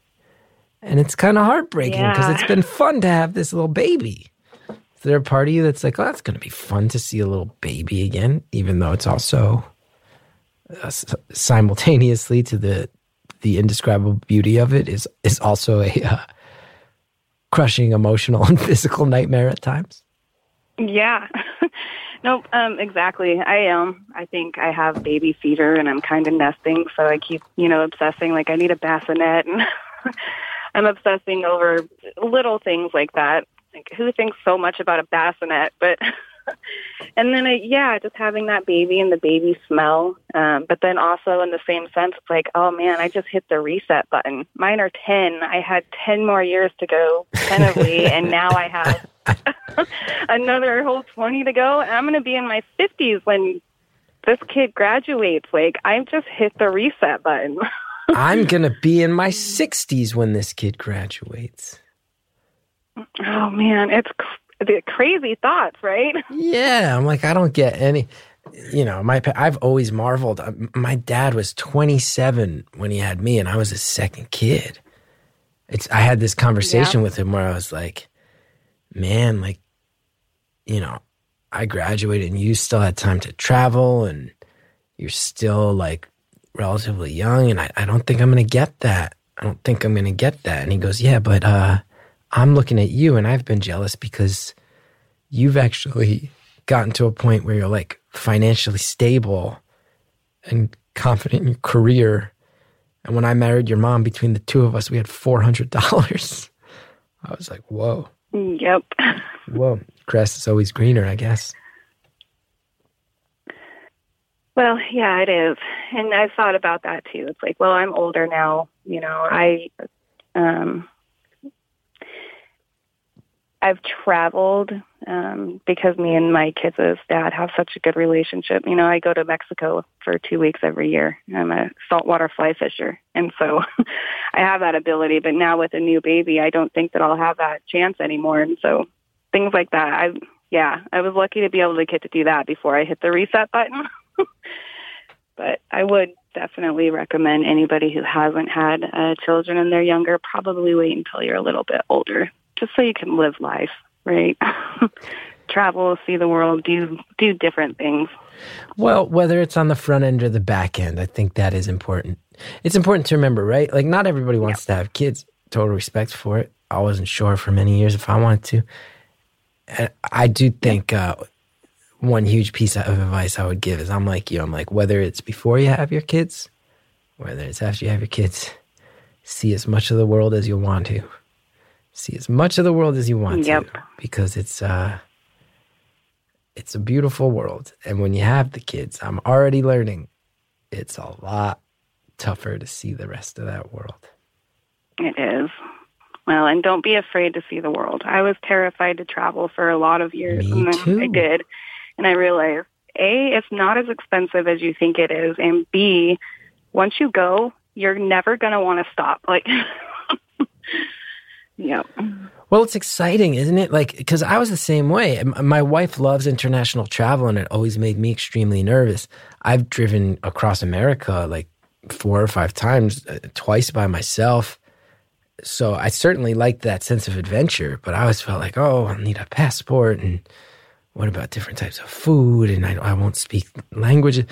And it's kind of heartbreaking because yeah. it's been fun to have this little baby. Is there a part of you that's like, oh, that's going to be fun to see a little baby again, even though it's also uh, simultaneously to the the indescribable beauty of it is is also a uh, crushing emotional and physical nightmare at times. Yeah. Nope, um, exactly. I am. Um, I think I have baby fever and I'm kind of nesting, so I keep, you know, obsessing like I need a bassinet and I'm obsessing over little things like that. Like who thinks so much about a bassinet? But and then, I, yeah, just having that baby and the baby smell. Um, but then also in the same sense, it's like, oh man, I just hit the reset button. Mine are 10. I had 10 more years to go, tentatively, and now I have another whole 20 to go. I'm going to be in my 50s when this kid graduates. Like, I've just hit the reset button. I'm going to be in my 60s when this kid graduates. Oh man, it's the crazy thoughts, right? Yeah, I'm like, I don't get any. You know, my I've always marveled. Uh, my dad was 27 when he had me, and I was his second kid. It's I had this conversation yeah. with him where I was like, man, like, you know, I graduated and you still had time to travel, and you're still like relatively young, and I, I don't think I'm gonna get that. I don't think I'm gonna get that. And he goes, yeah, but uh, I'm looking at you and I've been jealous because you've actually gotten to a point where you're like financially stable and confident in your career. And when I married your mom, between the two of us, we had $400. I was like, whoa. Yep. Whoa. Grass is always greener, I guess. Well, yeah, it is. And I've thought about that too. It's like, well, I'm older now. You know, I, um, I've traveled um, because me and my kids' dad have such a good relationship. You know, I go to Mexico for two weeks every year. I'm a saltwater fly fisher, and so I have that ability. But now with a new baby, I don't think that I'll have that chance anymore. And so things like that, I yeah, I was lucky to be able to get to do that before I hit the reset button. but I would definitely recommend anybody who hasn't had uh, children and they're younger probably wait until you're a little bit older just so you can live life, right? Travel, see the world, do do different things. Well, whether it's on the front end or the back end, I think that is important. It's important to remember, right? Like not everybody wants to have kids. Total respect for it. I wasn't sure for many years if I wanted to. And I do think uh, one huge piece of advice I would give is I'm like you. I'm like whether it's before you have your kids, whether it's after you have your kids, see as much of the world as you want to see as much of the world as you want yep. to because it's uh it's a beautiful world. And when you have the kids i'm already learning it's a lot tougher to see the rest of that world. It is. Well and don't be afraid to see the world. I was terrified to travel for a lot of years Me and too. i did. And i realized a it's not as expensive as you think it is and b once you go you're never going to want to stop. Like Yeah. Well, it's exciting, isn't it? Like, because I was the same way. My wife loves international travel, and it always made me extremely nervous. I've driven across America like four or five times, uh, twice by myself. So I certainly liked that sense of adventure, but I always felt like, oh, I'll need a passport, and what about different types of food? And I, I won't speak languages.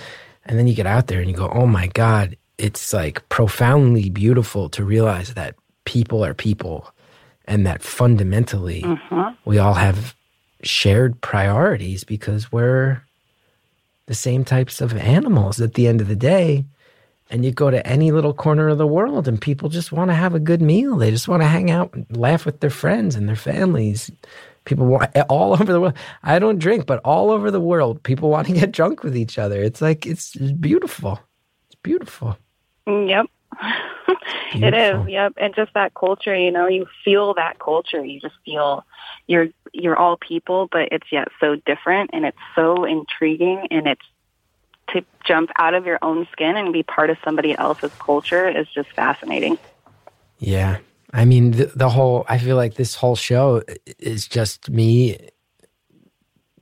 And then you get out there and you go, oh my God, it's like profoundly beautiful to realize that people are people and that fundamentally mm-hmm. we all have shared priorities because we're the same types of animals at the end of the day. And you go to any little corner of the world and people just want to have a good meal. They just want to hang out and laugh with their friends and their families. People want all over the world. I don't drink, but all over the world, people want to get drunk with each other. It's like, it's beautiful. It's beautiful. Yep. it is, yep. And just that culture, you know, you feel that culture. You just feel you're you're all people, but it's yet so different and it's so intriguing and it's to jump out of your own skin and be part of somebody else's culture is just fascinating. Yeah. I mean, the, the whole, I feel like this whole show is just me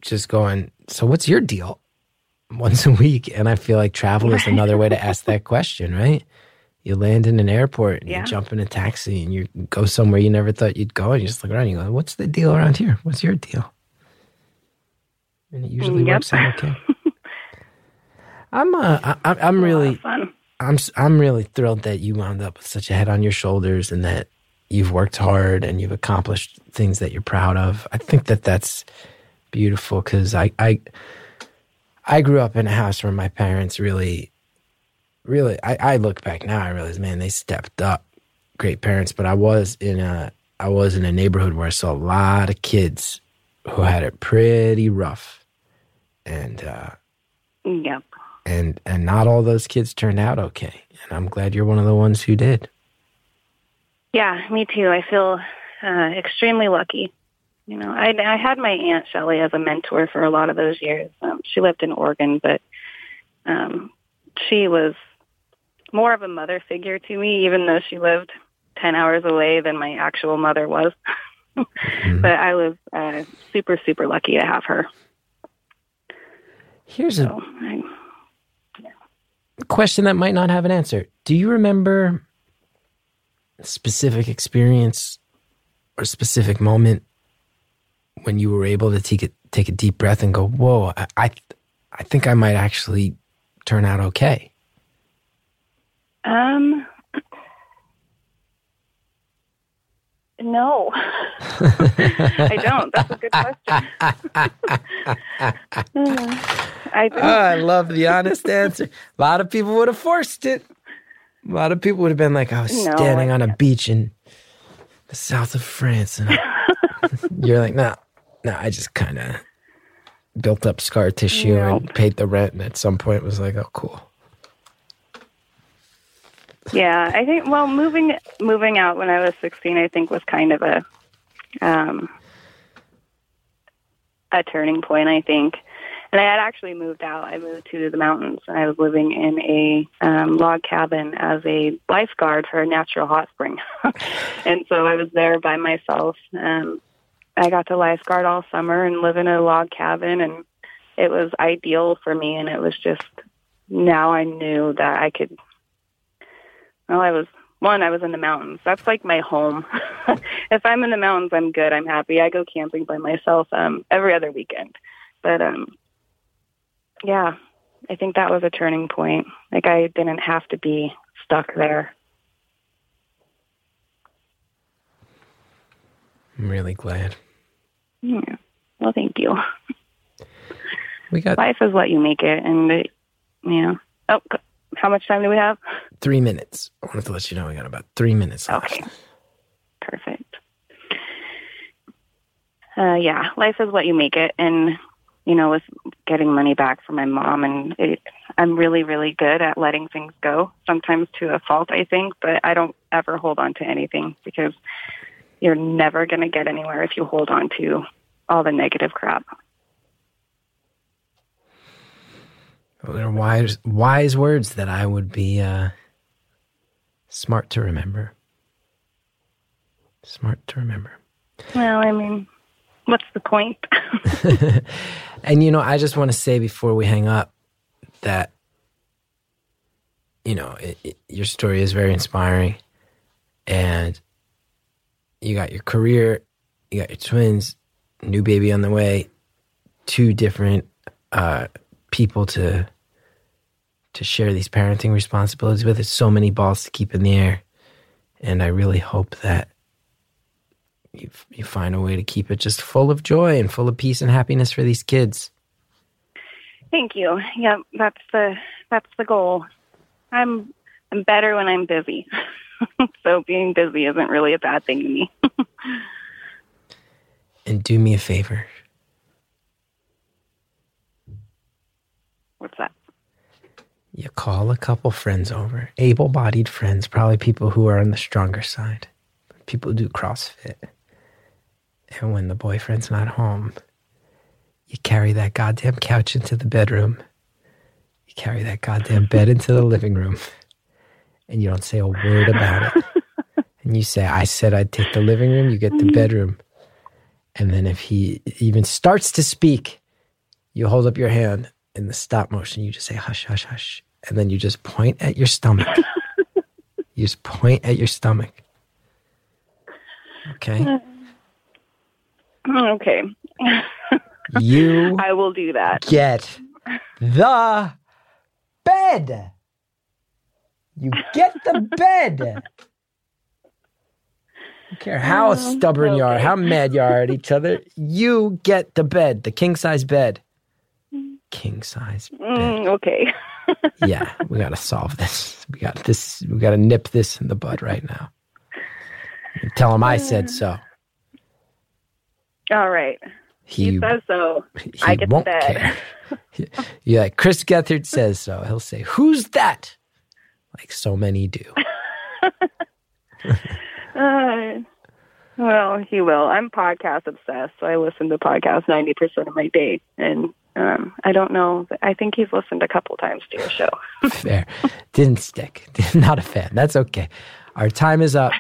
just going, so what's your deal? Once a week. And I feel like travel is another way to ask that question, right? You land in an airport and yeah. you jump in a taxi and you go somewhere you never thought you'd go and you just look around and you go, What's the deal around here? What's your deal? And it usually yep. works out okay. I'm uh, I, I'm really I'm I'm really thrilled that you wound up with such a head on your shoulders and that you've worked hard and you've accomplished things that you're proud of. I think that that's beautiful because I I I grew up in a house where my parents really really, I, I look back now, I realize, man, they stepped up. Great parents, but I was in a I was in a neighborhood where I saw a lot of kids who had it pretty rough, and uh, Yep. and and not all those kids turned out okay. And I'm glad you're one of the ones who did. Yeah, me too. I feel uh, extremely lucky. You know, I, I had my aunt Shelley as a mentor for a lot of those years. Um, she lived in Oregon, but um, she was more of a mother figure to me, even though she lived ten hours away than my actual mother was. Mhm. But I was uh, super, super lucky to have her. Here's a So I, question that might not have an answer. Do you remember a specific experience or specific moment when you were able to take a, take a deep breath and go, "Whoa, I, I, I think I might actually turn out okay." Um, no, I don't. That's a good question. I don't. Oh, I love the honest answer. A lot of people would have forced it. A lot of people would have been like, I was No, standing I on a beach in the south of France. And you're like, no, no, I just kind of built up scar tissue and paid the rent. And at some point was like, oh, cool. Yeah, I think well, moving moving out when I was 16, I think was kind of a um a turning point, I think. And I had actually moved out. I moved to the mountains and I was living in a um log cabin as a lifeguard for a natural hot spring. and so I was there by myself. Um I got to lifeguard all summer and live in a log cabin and it was ideal for me and it was just now I knew that I could well, I was one. I was in the mountains. That's like my home. if I'm in the mountains, I'm good. I'm happy. I go camping by myself um, every other weekend. But um, yeah, I think that was a turning point. Like I didn't have to be stuck there. I'm really glad. Yeah. Well, thank you. We got Life is what you make it, and it, you know. Oh, how much time do we have? three minutes. I wanted to let you know we got about three minutes left. Okay. Perfect. Uh, yeah, life is what you make it, and you know, with getting money back from my mom, and it, I'm really, really good at letting things go. Sometimes to a fault, I think, but I don't ever hold on to anything because you're never going to get anywhere if you hold on to all the negative crap. Those are wise, wise words that I would be uh, smart to remember. Smart to remember. Well, I mean, what's the point? and you know, I just want to say before we hang up that you know it, it, your story is very inspiring, and you got your career, you got your twins, new baby on the way, two different uh, people to to share these parenting responsibilities with. It's so many balls to keep in the air, and I really hope that you you find a way to keep it just full of joy and full of peace and happiness for these kids. Thank you. Yeah, that's the that's the goal. I'm I'm better when I'm busy. so being busy isn't really a bad thing to me. And do me a favor. What's that? You call a couple friends over, able bodied friends, probably people who are on the stronger side, people who do CrossFit. And when the boyfriend's not home, you carry that goddamn couch into the bedroom. You carry that goddamn bed into the living room. And you don't say a word about it. And you say, I said I'd take the living room, you get the bedroom. And then if he even starts to speak, you hold up your hand in the stop motion. You just say, hush, hush, hush. And then you just point at your stomach. you just point at your stomach. Okay. Okay. You I will do that. get the bed. You get the bed. I don't care how Oh, stubborn you are, how mad you are at each other. You get the bed, the king size bed. King size bed. Mm, okay. yeah, we got to solve this. We got this. We got to nip this in the bud right now. Tell him I said so. All right. He, says so. he I get won't fed. care. You're like, Chris Gethard says so. He'll say, Who's that? Like so many do. Uh, well, he will. I'm podcast obsessed, so I listen to podcasts 90% of my day. And um, I don't know. I think he's listened a couple times to your show. Fair. Didn't stick. Not a fan. That's okay. Our time is up.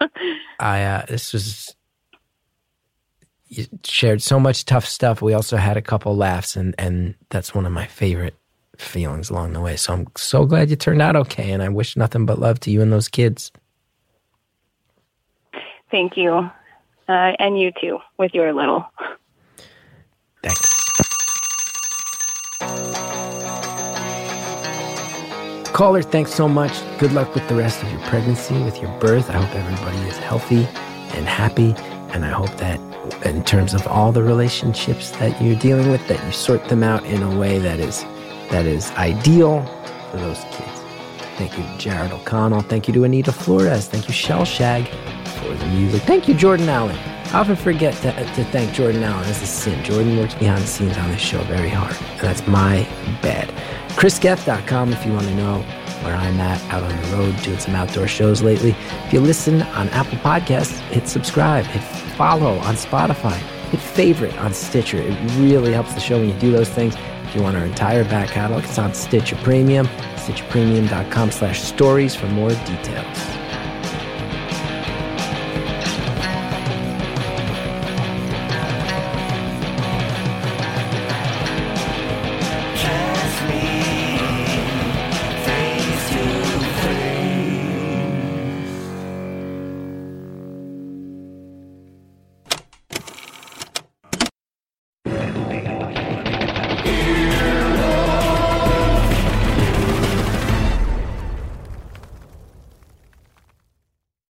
I uh, this was you shared so much tough stuff. We also had a couple laughs, and and that's one of my favorite feelings along the way. So I'm so glad you turned out okay, and I wish nothing but love to you and those kids. Thank you. Uh, and you too, with your little. Thanks. Caller, thanks so much. Good luck with the rest of your pregnancy, with your birth. I hope everybody is healthy and happy. And I hope that in terms of all the relationships that you're dealing with, that you sort them out in a way that is that is ideal for those kids. Thank you Jared O'Connell. Thank you to Anita Flores. Thank you, Shellshag, Thank you, Jordan Allen. I often forget to, to thank Jordan Allen. It's a sin. Jordan works behind the scenes on this show very hard, and that's my bad. ChrisGethard.com if you want to know where I'm at out on the road doing some outdoor shows lately. If you listen on Apple Podcasts, hit subscribe, hit follow on Spotify, hit favorite on Stitcher. It really helps the show when you do those things. If you want our entire back catalog, it's on Stitcher Premium, stitcherpremium.com slash stories for more details.